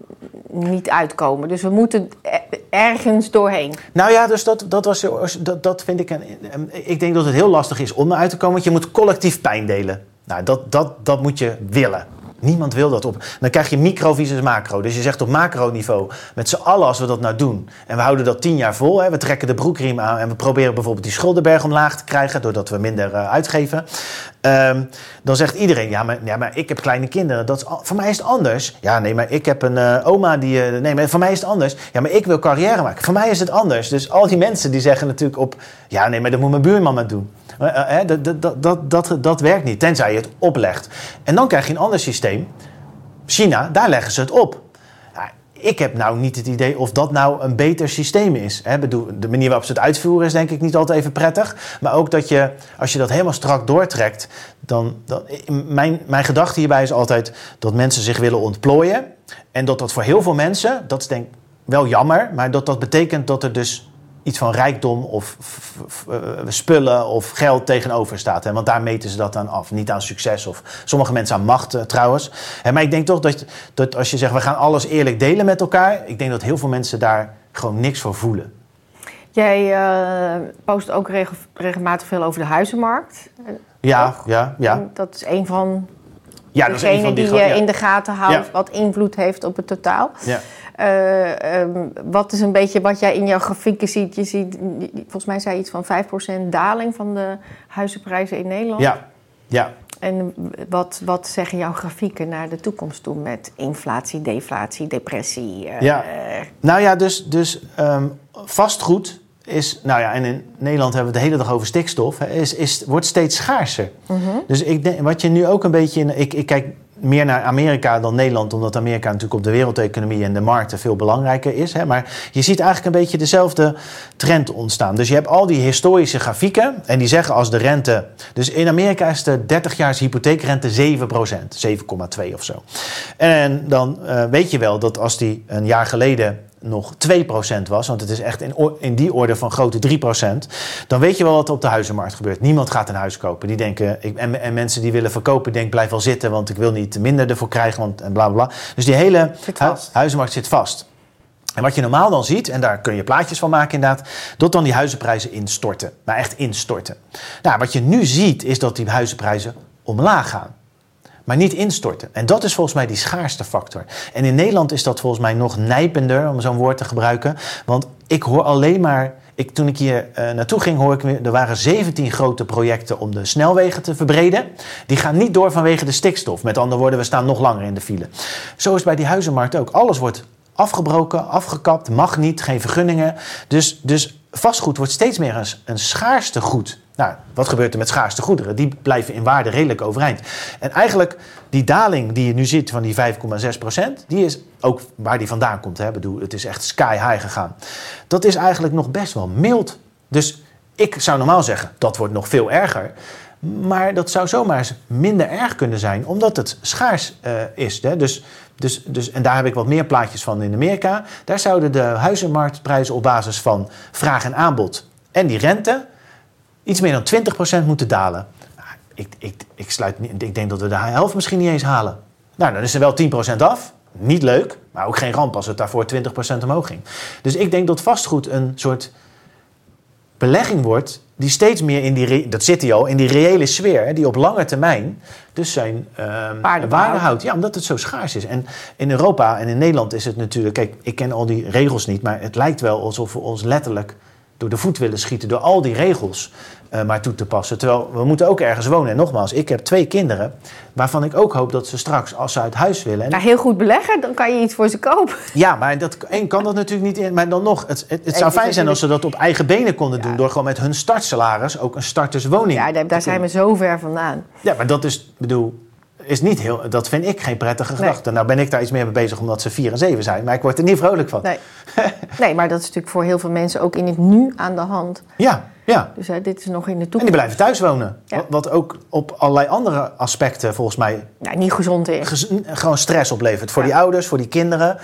niet uitkomen. Dus we moeten er- ergens doorheen. Nou ja, dus dat, dat, was, dat, dat vind ik. Een, een- ik denk dat het heel lastig is om eruit te komen, want je moet collectief pijn delen. Nou, dat, dat, dat moet je willen. Niemand wil dat op. Dan krijg je micro versus macro. Dus je zegt op macroniveau, met z'n allen als we dat nou doen. En we houden dat tien jaar vol. Hè, we trekken de broekriem aan en we proberen bijvoorbeeld die schuldenberg omlaag te krijgen. Doordat we minder eh, uitgeven. Ehm, dan zegt iedereen, ja maar, ja, maar ik heb kleine kinderen. Dat is, voor mij is het anders. Ja, nee, maar ik heb een eh, oma die... eh, nee, maar voor mij is het anders. Ja, maar ik wil carrière maken. Voor mij is het anders. Dus al die mensen die zeggen natuurlijk op... Ja, nee, maar dat moet mijn buurman maar doen. Dat, dat, dat, dat, dat werkt niet, tenzij je het oplegt. En dan krijg je een ander systeem. China, daar leggen ze het op. Ik heb nou niet het idee of dat nou een beter systeem is. De manier waarop ze het uitvoeren is denk ik niet altijd even prettig. Maar ook dat je, als je dat helemaal strak doortrekt... dan, dan mijn, mijn gedachte hierbij is altijd dat mensen zich willen ontplooien. En dat dat voor heel veel mensen, dat is denk ik wel jammer... maar dat dat betekent dat er dus iets van rijkdom of eh, spullen of geld tegenover staat. Hè? Want daar meten ze dat aan af. Niet aan succes of sommige mensen aan macht eh, trouwens. Hè, maar ik denk toch dat, dat als je zegt we gaan alles eerlijk delen met elkaar. Ik denk dat heel veel mensen daar gewoon niks voor voelen. Jij eh, post ook reg- regelmatig veel over de huizenmarkt. Ja, Toch? ja, ja. En Dat is een van Ja, dat is van die je ja. in de gaten houdt, Ja. wat invloed heeft op het totaal. Ja. Eh, ehm, wat is een beetje wat jij in jouw grafieken ziet? Je ziet, volgens mij zei je iets van 5% daling van de huizenprijzen in Nederland. Ja, ja. En wat, wat zeggen jouw grafieken naar de toekomst toe met inflatie, deflatie, depressie? eh, Ja. eh, Nou ja, dus, dus ehm, vastgoed is, nou ja, en in Nederland hebben we het de hele dag over stikstof, hè, is, is, wordt steeds schaarser. Dus ik denk, wat je nu ook een beetje, in, ik, ik kijk meer naar Amerika dan Nederland, omdat Amerika natuurlijk op de wereldeconomie en de markten veel belangrijker is. Hè, maar je ziet eigenlijk een beetje dezelfde trend ontstaan. Dus je hebt al die historische grafieken en die zeggen als de rente, dus in Amerika is de 30 jaar hypotheekrente 7% 7,2 of zo. En dan eh, weet je wel dat als die een jaar geleden nog 2% was, want het is echt in, in die orde van grote 3%, dan weet je wel wat er op de huizenmarkt gebeurt. Niemand gaat een huis kopen. Die denken, ik, en, en mensen die willen verkopen, denken blijf wel zitten, want ik wil niet minder ervoor krijgen, want en bla bla. Dus die hele hu- huizenmarkt zit vast. En wat je normaal dan ziet, en daar kun je plaatjes van maken inderdaad, dat dan die huizenprijzen instorten. Maar echt instorten. Nou, wat je nu ziet, is dat die huizenprijzen omlaag gaan. Maar niet instorten. En dat is volgens mij die schaarste factor. En in Nederland is dat volgens mij nog nijpender, om zo'n woord te gebruiken. Want ik hoor alleen maar. Ik, toen ik hier eh, naartoe ging, hoor ik. Er waren 17 grote projecten om de snelwegen te verbreden. Die gaan niet door vanwege de stikstof. Met andere woorden, we staan nog langer in de file. Zo is bij die huizenmarkt ook. Alles wordt afgebroken, afgekapt, mag niet, geen vergunningen. Dus, dus vastgoed wordt steeds meer een schaarste goed. Nou, wat gebeurt er met schaarste goederen? Die blijven in waarde redelijk overeind. En eigenlijk die daling die je nu ziet van die 5,6 procent, die is ook waar die vandaan komt. Hè? Bedoel, het is echt sky high gegaan. Dat is eigenlijk nog best wel mild. Dus ik zou normaal zeggen, dat wordt nog veel erger. Maar dat zou zomaar minder erg kunnen zijn, omdat het schaars eh, is. Hè? Dus, dus, dus, en daar heb ik wat meer plaatjes van in Amerika. Daar zouden de huizenmarktprijzen op basis van vraag en aanbod en die rente iets meer dan 20% moeten dalen. Nou, Ik, ik, ik, sluit, niet- ik denk dat we de helft misschien niet eens halen. Nou, dan is er wel 10% af. Niet leuk, maar ook geen ramp als het daarvoor 20% omhoog ging. Dus ik denk dat vastgoed een soort belegging wordt die steeds meer in die, dat zit hij al, in die reële sfeer, hè, die op lange termijn dus zijn ehm, Waarde houdt. Ja, omdat het zo schaars is. En in Europa en in Nederland is het natuurlijk, kijk, ik ken al die regels niet, maar het lijkt wel alsof we ons letterlijk door de voet willen schieten door al die regels uh, maar toe te passen. Terwijl we moeten ook ergens wonen. En nogmaals, ik heb twee kinderen waarvan ik ook hoop dat ze straks, als ze uit huis willen. En nou, heel goed beleggen, dan kan je iets voor ze kopen. Ja, maar dat, één kan dat natuurlijk niet in. Maar dan nog, het, het, zou fijn zijn als ze dat op eigen benen konden doen. Door gewoon met hun startsalaris ook een starterswoning. Ja, daar, daar zijn we zo ver vandaan. Ja, maar dat is, bedoel, is niet heel, dat vind ik geen prettige gedachte. Nou ben ik daar iets meer mee bezig omdat ze 4 en 7 zijn, maar ik word er niet vrolijk van. Nee. nee, maar dat is natuurlijk voor heel veel mensen ook in het nu aan de hand. Ja, ja. Dus dit is nog in de toekomst. En die blijven thuis wonen. Wat, ook op allerlei andere aspecten volgens mij... Ja, niet gezond is. gewoon stress oplevert. Voor die ouders, voor die kinderen.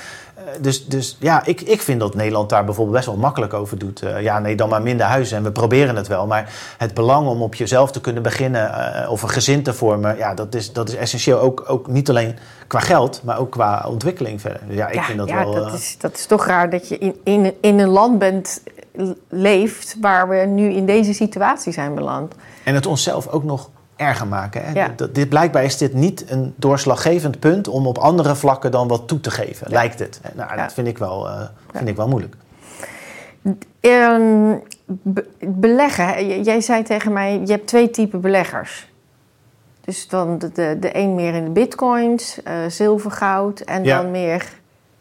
Eh, dus, dus ja, ik, ik vind dat Nederland daar bijvoorbeeld best wel makkelijk over doet. Uh, ja, nee, dan maar minder huizen en we proberen het wel. Maar het belang om op jezelf te kunnen beginnen uh, of een gezin te vormen... ja, dat is, dat is essentieel. Ook, ook niet alleen qua geld, maar ook qua ontwikkeling verder. Ja, ik ja, vind dat ja, wel... Dat, is, dat is toch raar dat je in, in, in een land bent leeft waar we nu in deze situatie zijn beland. En het onszelf ook nog erger maken. Hè? Ja. dit, blijkbaar is dit niet een doorslaggevend punt om op andere vlakken dan wat toe te geven, lijkt het. Nou, dat vind ik wel, uh, vind ik wel moeilijk. Um, beleggen, jij zei tegen mij, je hebt twee typen beleggers. Dus dan de, de, de een meer in de bitcoins, uh, zilver, goud en dan meer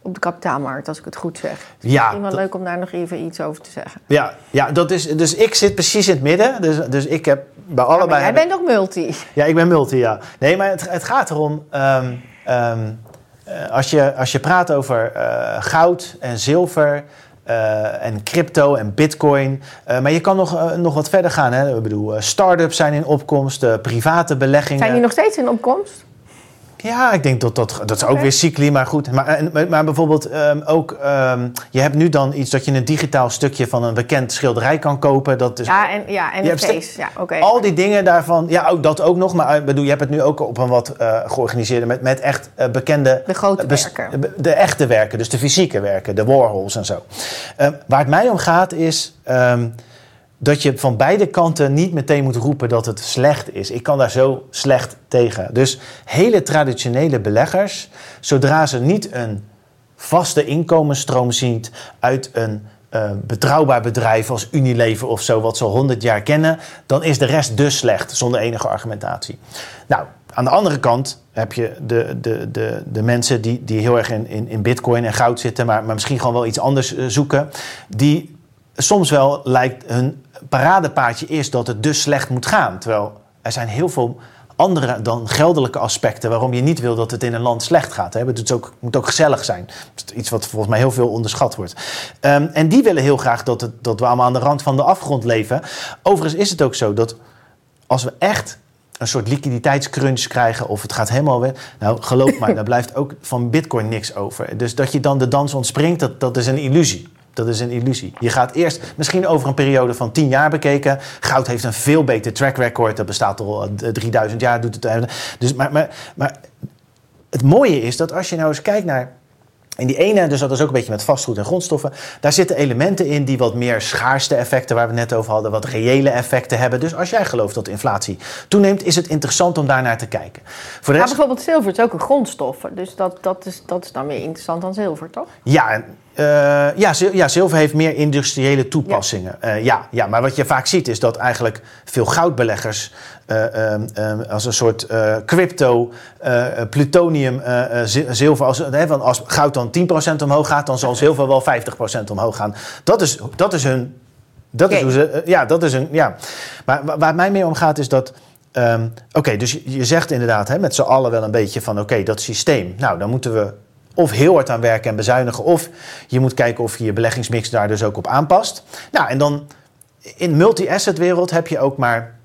op de kapitaalmarkt, als ik het goed zeg. Dus ja, misschien wel leuk om daar nog even iets over te zeggen. Ja, ja dat is, dus ik zit precies in het midden. Dus, dus ik heb bij allebei... jij bent ook multi. Ja, ik ben multi, ja. Nee, maar het, het gaat erom... Um, um, als, je, als je praat over uh, goud en zilver... Uh, en crypto en bitcoin. Uh, maar je kan nog, uh, nog wat verder gaan. Hè? Ik bedoel, start-ups zijn in opkomst, private beleggingen. Zijn die nog steeds in opkomst? Ja, ik denk dat dat, dat is ook weer cycli, maar goed. Maar, maar, bijvoorbeeld um, ook, um, je hebt nu dan iets dat je een digitaal stukje van een bekend schilderij kan kopen. Dat is, ja, en, ja, en een feest. Ja, oké. Al die dingen daarvan, ja, ook dat ook nog. Maar bedoel, je hebt het nu ook op een wat uh, georganiseerde, met, met echt uh, bekende... De grote werken. De echte werken, dus de fysieke werken, de Warhols en zo. Uh, waar het mij om gaat is... Dat je van beide kanten niet meteen moet roepen dat het slecht is. Ik kan daar zo slecht tegen. Dus hele traditionele beleggers, zodra ze niet een vaste inkomensstroom zien uit een uh, betrouwbaar bedrijf als Unilever of zo, wat ze al 100 jaar kennen, dan is de rest dus slecht, zonder enige argumentatie. Nou, aan de andere kant heb je de, de, de, de mensen die, die heel erg in, in, in bitcoin en goud zitten, maar, maar misschien gewoon wel iets anders uh, zoeken, die soms wel lijkt hun paradepaardje is dat het dus slecht moet gaan. Terwijl er zijn heel veel andere dan geldelijke aspecten waarom je niet wil dat het in een land slecht gaat. Hè. Het ook, moet ook gezellig zijn. Iets wat volgens mij heel veel onderschat wordt. Um, en die willen heel graag dat, het, dat we allemaal aan de rand van de afgrond leven. Overigens is het ook zo dat als we echt een soort liquiditeitscrunch krijgen of het gaat helemaal weg. Nou, geloof maar, daar blijft ook van bitcoin niks over. Dus dat je dan de dans ontspringt, dat, dat is een illusie. Dat is een illusie. Je gaat eerst misschien over een periode van 10 jaar bekeken. Goud heeft een veel beter track record. Dat bestaat al 3000 eh, jaar. Doet het, dus, maar, maar, maar het mooie is dat als je nou eens kijkt naar in die ene, dus dat is ook een beetje met vastgoed en grondstoffen, daar zitten elementen in die wat meer schaarste effecten, waar we het net over hadden, wat reële effecten hebben. Dus als jij gelooft dat inflatie toeneemt, is het interessant om daar naar te kijken. Voor de rest... Maar bijvoorbeeld zilver is ook een grondstof, dus dat, dat, is, dat is dan meer interessant dan zilver, toch? Ja, uh, ja, ja, zilver heeft meer industriële toepassingen. Ja. Uh, ja, ja, maar wat je vaak ziet is dat eigenlijk veel goudbeleggers uh, um, als een soort crypto, plutonium, zilver, als, want als goud dan 10% omhoog gaat, dan zal zilver wel 50% omhoog gaan. Dat is, dat is hun. Dat okay. is hoe ze. ja, dat is een. Ja. Maar waar het mij meer om gaat is dat. Um, oké, okay, dus je, je, zegt inderdaad hè, met z'n allen wel een beetje van: oké, okay, dat systeem. Nou, dan moeten we of heel hard aan werken en bezuinigen. Of je moet kijken of je je beleggingsmix daar dus ook op aanpast. Nou, en dan in multi-asset wereld heb je ook maar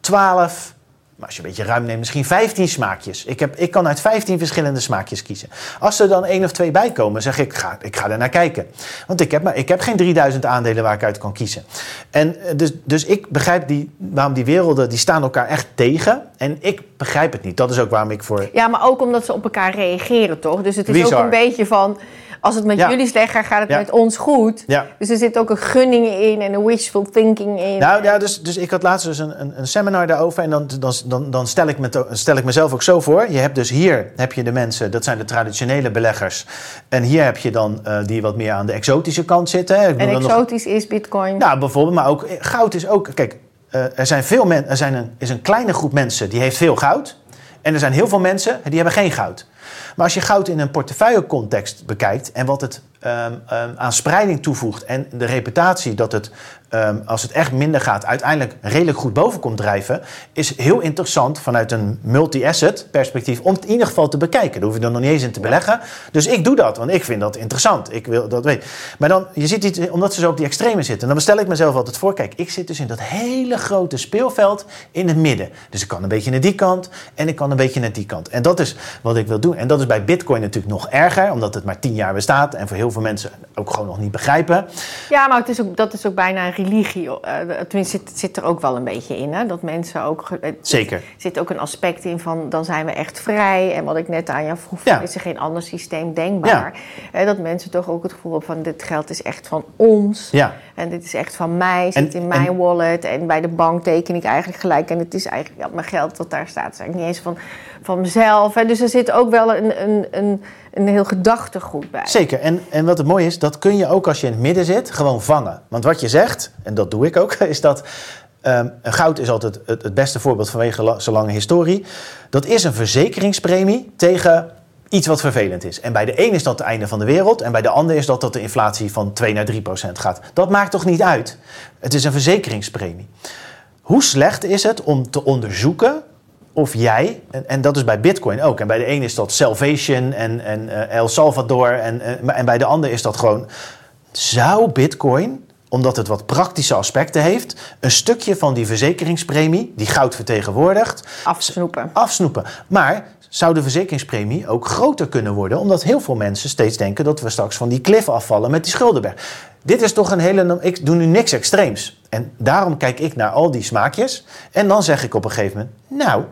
12 maar als je een beetje ruim neemt, misschien 15 smaakjes. Ik, heb, ik kan uit 15 verschillende smaakjes kiezen. Als er dan één of twee bij komen, zeg ik, ga, ik ga er naar kijken. Want ik heb, maar, ik heb geen 3000 aandelen waar ik uit kan kiezen. En eh, dus, dus ik begrijp die, waarom die werelden, die staan elkaar echt tegen. En ik begrijp het niet. Dat is ook waarom ik voor... Ja, maar ook omdat ze op elkaar reageren, toch? Dus het is ook een beetje van als het met Ja. jullie slecht gaat, gaat het Ja. met ons goed. Ja. Dus er zit ook een gunning in en een wishful thinking in. Nou ja, dus, dus ik had laatst dus een, een, een seminar daarover. En dan, dan, dan, dan stel, ik me stel ik mezelf ook zo voor. Je hebt dus hier heb je de mensen, dat zijn de traditionele beleggers. En hier heb je dan eh, die wat meer aan de exotische kant zitten. Ik en nog- exotisch is bitcoin. Nou, bijvoorbeeld, maar ook eh, goud is ook. Kijk, eh, er zijn veel mensen. Er zijn een, is een kleine groep mensen die heeft veel goud. En er zijn heel veel mensen die hebben geen goud. Maar als je goud in een portefeuillecontext bekijkt en wat het ehm, ehm, aan spreiding toevoegt en de reputatie dat het, ehm, als het echt minder gaat, uiteindelijk redelijk goed boven komt drijven, is heel interessant vanuit een multi-asset perspectief om het in ieder geval te bekijken. Daar hoef je dan nog niet eens in te beleggen. Dus ik doe dat, want ik vind dat interessant. Ik wil dat weten. Maar dan, je ziet iets, omdat ze zo op die extreme zitten, dan stel ik mezelf altijd voor, kijk, ik zit dus in dat hele grote speelveld in het midden. Dus ik kan een beetje naar die kant en ik kan een beetje naar die kant. En dat is wat ik wil doen. En dat is bij Bitcoin natuurlijk nog erger, omdat het maar tien jaar bestaat en voor heel veel mensen ook gewoon nog niet begrijpen. Ja, maar het is ook, dat is ook bijna een religie. Eh, tenminste, zit, zit er ook wel een beetje in. Hè? Dat mensen ook. het- Zeker. Er zit ook een aspect in van dan zijn we echt vrij. En wat ik net aan jou vroeg, Ja. is er geen ander systeem denkbaar? Hè, dat mensen toch ook het gevoel hebben van dit geld is echt van ons. Ja. En dit is echt van mij, zit En- in mijn en- wallet. En bij de bank teken ik eigenlijk gelijk. En het is eigenlijk ja, mijn geld dat daar staat. is eigenlijk niet eens van, van mezelf. Dus er zit ook wel een, een, een, een heel gedachtegoed bij. Zeker. En, en wat het mooie is, dat kun je ook als je in het midden zit gewoon vangen. Want wat je zegt, en dat doe ik ook, is dat ehm, goud is altijd het, het beste voorbeeld vanwege la- lange historie. Dat is een verzekeringspremie tegen iets wat vervelend is. En bij de een is dat het einde van de wereld en bij de ander is dat dat de inflatie van 2 naar 3 procent gaat. Dat maakt toch niet uit? Het is een verzekeringspremie. Hoe slecht is het om te onderzoeken of jij, en, en dat is bij Bitcoin ook, en bij de ene is dat Salvation en, en eh, El Salvador, en, eh, en bij de ander is dat gewoon. Zou Bitcoin, omdat het wat praktische aspecten heeft, een stukje van die verzekeringspremie, die goud vertegenwoordigt, Afsnoepen. afsnoepen? Maar zou de verzekeringspremie ook groter kunnen worden, omdat heel veel mensen steeds denken dat we straks van die klif afvallen met die schuldenberg? Dit is toch een hele. Ik doe nu niks extreems. En daarom kijk ik naar al die smaakjes. En dan zeg ik op een gegeven moment: Nou,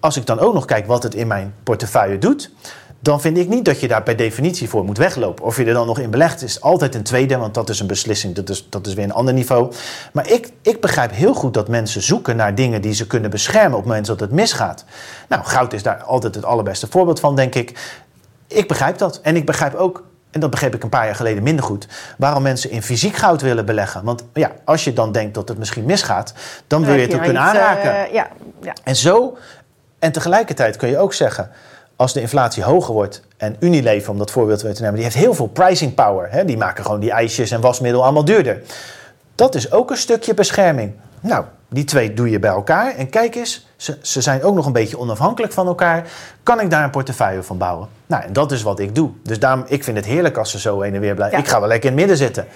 als ik dan ook nog kijk wat het in mijn portefeuille doet. Dan vind ik niet dat je daar per definitie voor moet weglopen. Of je er dan nog in belegt, is altijd een tweede, want dat is een beslissing. Dat is, dat is weer een ander niveau. Maar ik, ik begrijp heel goed dat mensen zoeken naar dingen die ze kunnen beschermen op het moment dat het misgaat. Nou, goud is daar altijd het allerbeste voorbeeld van, denk ik. Ik begrijp dat. En ik begrijp ook, en dat begreep ik een paar jaar geleden minder goed, waarom mensen in fysiek goud willen beleggen. Want ja, als je dan denkt dat het misschien misgaat, dan wil je het ook kunnen eh, aanraken. ja, ja. En zo, en tegelijkertijd kun je ook zeggen, als de inflatie hoger wordt en Unilever, om dat voorbeeld weer te nemen, die heeft heel veel pricing power. Hè? Die maken gewoon die ijsjes en wasmiddel allemaal duurder. Dat is ook een stukje bescherming. Nou, die twee doe je bij elkaar en kijk eens, ze, ze zijn ook nog een beetje onafhankelijk van elkaar. Kan ik daar een portefeuille van bouwen? Nou, en dat is wat ik doe. Dus daarom, ik vind het heerlijk als ze zo heen en weer blijven. Ja. Ik ga wel lekker in het midden zitten.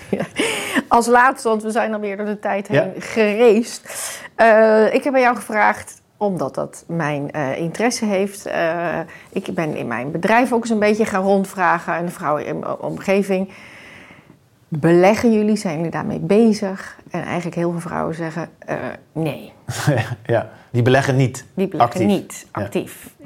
Als laatste, want we zijn alweer door de tijd heen Ja. gereisd. Eh, ik heb aan jou gevraagd, omdat dat mijn eh, interesse heeft. eh, ik ben in mijn bedrijf ook eens een beetje gaan rondvragen aan de vrouwen in mijn omgeving. Beleggen jullie? Zijn jullie daarmee bezig? En eigenlijk heel veel vrouwen zeggen eh, nee, ja, die beleggen niet. die beleggen Actief. niet Ja. actief.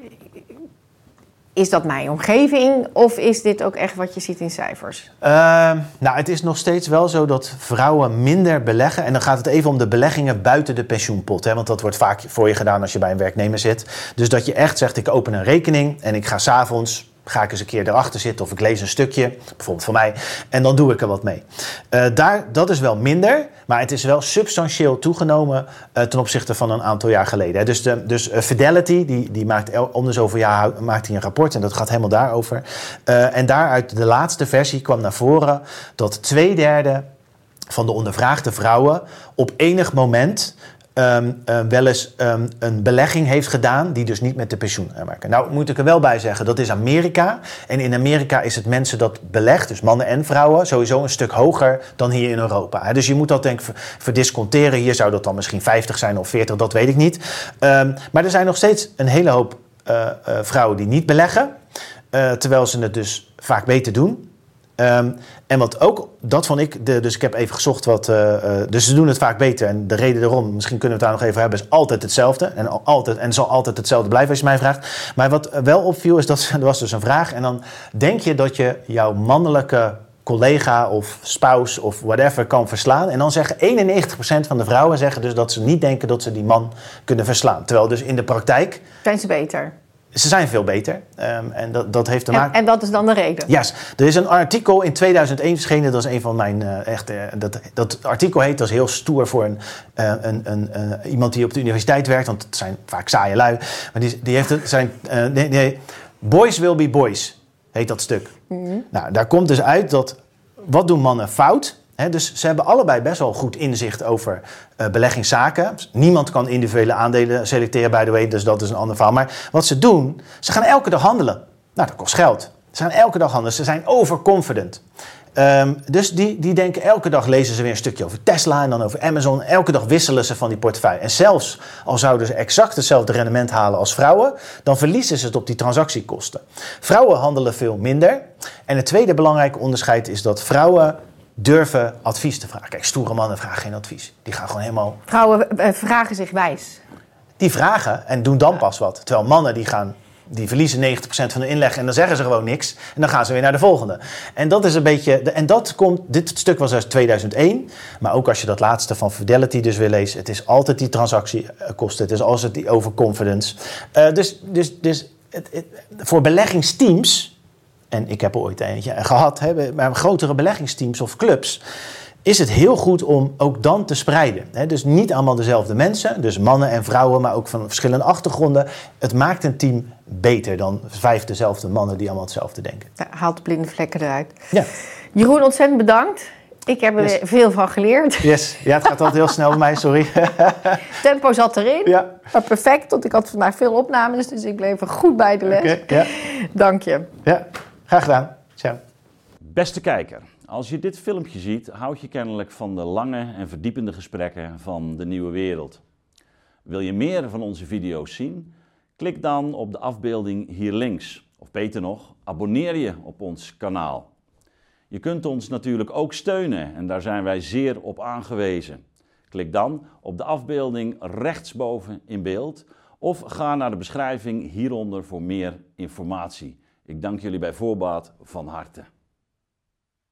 Is dat mijn omgeving of is dit ook echt wat je ziet in cijfers? Ehm, nou, het is nog steeds wel zo dat vrouwen minder beleggen. En dan gaat het even om de beleggingen buiten de pensioenpot. Hè, want dat wordt vaak voor je gedaan als je bij een werknemer zit. Dus dat je echt zegt, ik open een rekening en ik ga s'avonds... Ga ik eens een keer erachter zitten of ik lees een stukje, bijvoorbeeld voor mij, en dan doe ik er wat mee. Eh, daar, dat is wel minder, maar het is wel substantieel toegenomen eh, ten opzichte van een aantal jaar geleden. hè. Dus, de, dus eh, Fidelity, die, die maakt om de zoveel jaar maakt hij een rapport en dat gaat helemaal daarover. En daaruit de laatste versie kwam naar voren dat twee derde van de ondervraagde vrouwen op enig moment eh, wel eens ehm, een belegging heeft gedaan die dus niet met de pensioen maken. Nou moet ik er wel bij zeggen, dat is Amerika. En in Amerika is het mensen dat belegt, dus mannen en vrouwen, sowieso een stuk hoger dan hier in Europa. Dus je moet dat denk ik ver- verdisconteren. Hier zou dat dan misschien 50 zijn of 40, dat weet ik niet. Maar er zijn nog steeds een hele hoop eh, eh, vrouwen die niet beleggen. eh, terwijl ze het dus vaak beter doen. Ehm, en wat ook, dat vond ik, de, dus ik heb even gezocht wat. eh, eh, dus ze doen het vaak beter. En de reden daarom, misschien kunnen we het daar nog even hebben, is altijd hetzelfde. En, al- altijd, en zal altijd hetzelfde blijven als je mij vraagt. Maar wat wel opviel, is dat er was dus een vraag. En dan denk je dat je jouw mannelijke collega of spouse of whatever kan verslaan. En dan zeggen 91% van de vrouwen zeggen dus dat ze niet denken dat ze die man kunnen verslaan. Terwijl dus in de praktijk, Zijn ze beter? Ze zijn veel beter. Ehm, en dat, dat heeft te maken... En, en dat is dan de reden? Yes. Er is een artikel in 2001 verschenen. Dat is een van mijn eh, echt. eh, dat, dat artikel heet. Dat is heel stoer voor een, eh, een, een, eh, iemand die op de universiteit werkt. Want het zijn vaak saaie lui. Maar die, die heeft het. Zijn, nee, nee, boys will be boys. Heet dat stuk. Nou, daar komt dus uit dat. Wat doen mannen fout? Dus ze hebben allebei best wel goed inzicht over eh, beleggingszaken. Niemand kan individuele aandelen selecteren, by the way, dus dat is een ander verhaal. Maar wat ze doen, ze gaan elke dag handelen. Nou, dat kost geld. Ze gaan elke dag handelen. Ze zijn overconfident. Ehm, dus die, die denken elke dag lezen ze weer een stukje over Tesla en dan over Amazon. Elke dag wisselen ze van die portefeuille. En zelfs al zouden ze exact hetzelfde rendement halen als vrouwen, dan verliezen ze het op die transactiekosten. Vrouwen handelen veel minder. En het tweede belangrijke onderscheid is dat vrouwen durven advies te vragen. Kijk, stoere mannen vragen geen advies. Die gaan gewoon helemaal Vrouwen eh, vragen zich wijs. die vragen en doen dan pas wat. Terwijl mannen die gaan, die verliezen 90% van de inleg en dan zeggen ze gewoon niks. En dan gaan ze weer naar de volgende. En dat is een beetje, en dat komt, dit stuk was uit 2001. Maar ook als je dat laatste van Fidelity dus weer leest. Het is altijd die transactiekosten. Het is altijd die overconfidence. Eh, dus dus, dus het, het- voor beleggingsteams, en ik heb er ooit eentje gehad, hè, maar grotere beleggingsteams of clubs is het heel goed om ook dan te spreiden. Hè? Dus niet allemaal dezelfde mensen, dus mannen en vrouwen, maar ook van verschillende achtergronden. Het maakt een team beter dan vijf dezelfde mannen die allemaal hetzelfde denken. Ja, haalt de blinde vlekken eruit. Ja, Jeroen, ontzettend bedankt. Ik heb er Yes. veel van geleerd. yes. ja het gaat altijd heel snel bij mij, sorry. Tempo zat erin. ja, Maar perfect, want ik had vandaag veel opnames, dus ik bleef er goed bij de les. oké, ja, Dank je. ja, graag gedaan. Ciao. Beste kijker, als je dit filmpje ziet, houd je kennelijk van de lange en verdiepende gesprekken van de nieuwe wereld. Wil je meer van onze video's zien? Klik dan op de afbeelding hier links. Of beter nog, abonneer je op ons kanaal. Je kunt ons natuurlijk ook steunen en daar zijn wij zeer op aangewezen. Klik dan op de afbeelding rechtsboven in beeld of ga naar de beschrijving hieronder voor meer informatie. Ik dank jullie bij voorbaat van harte.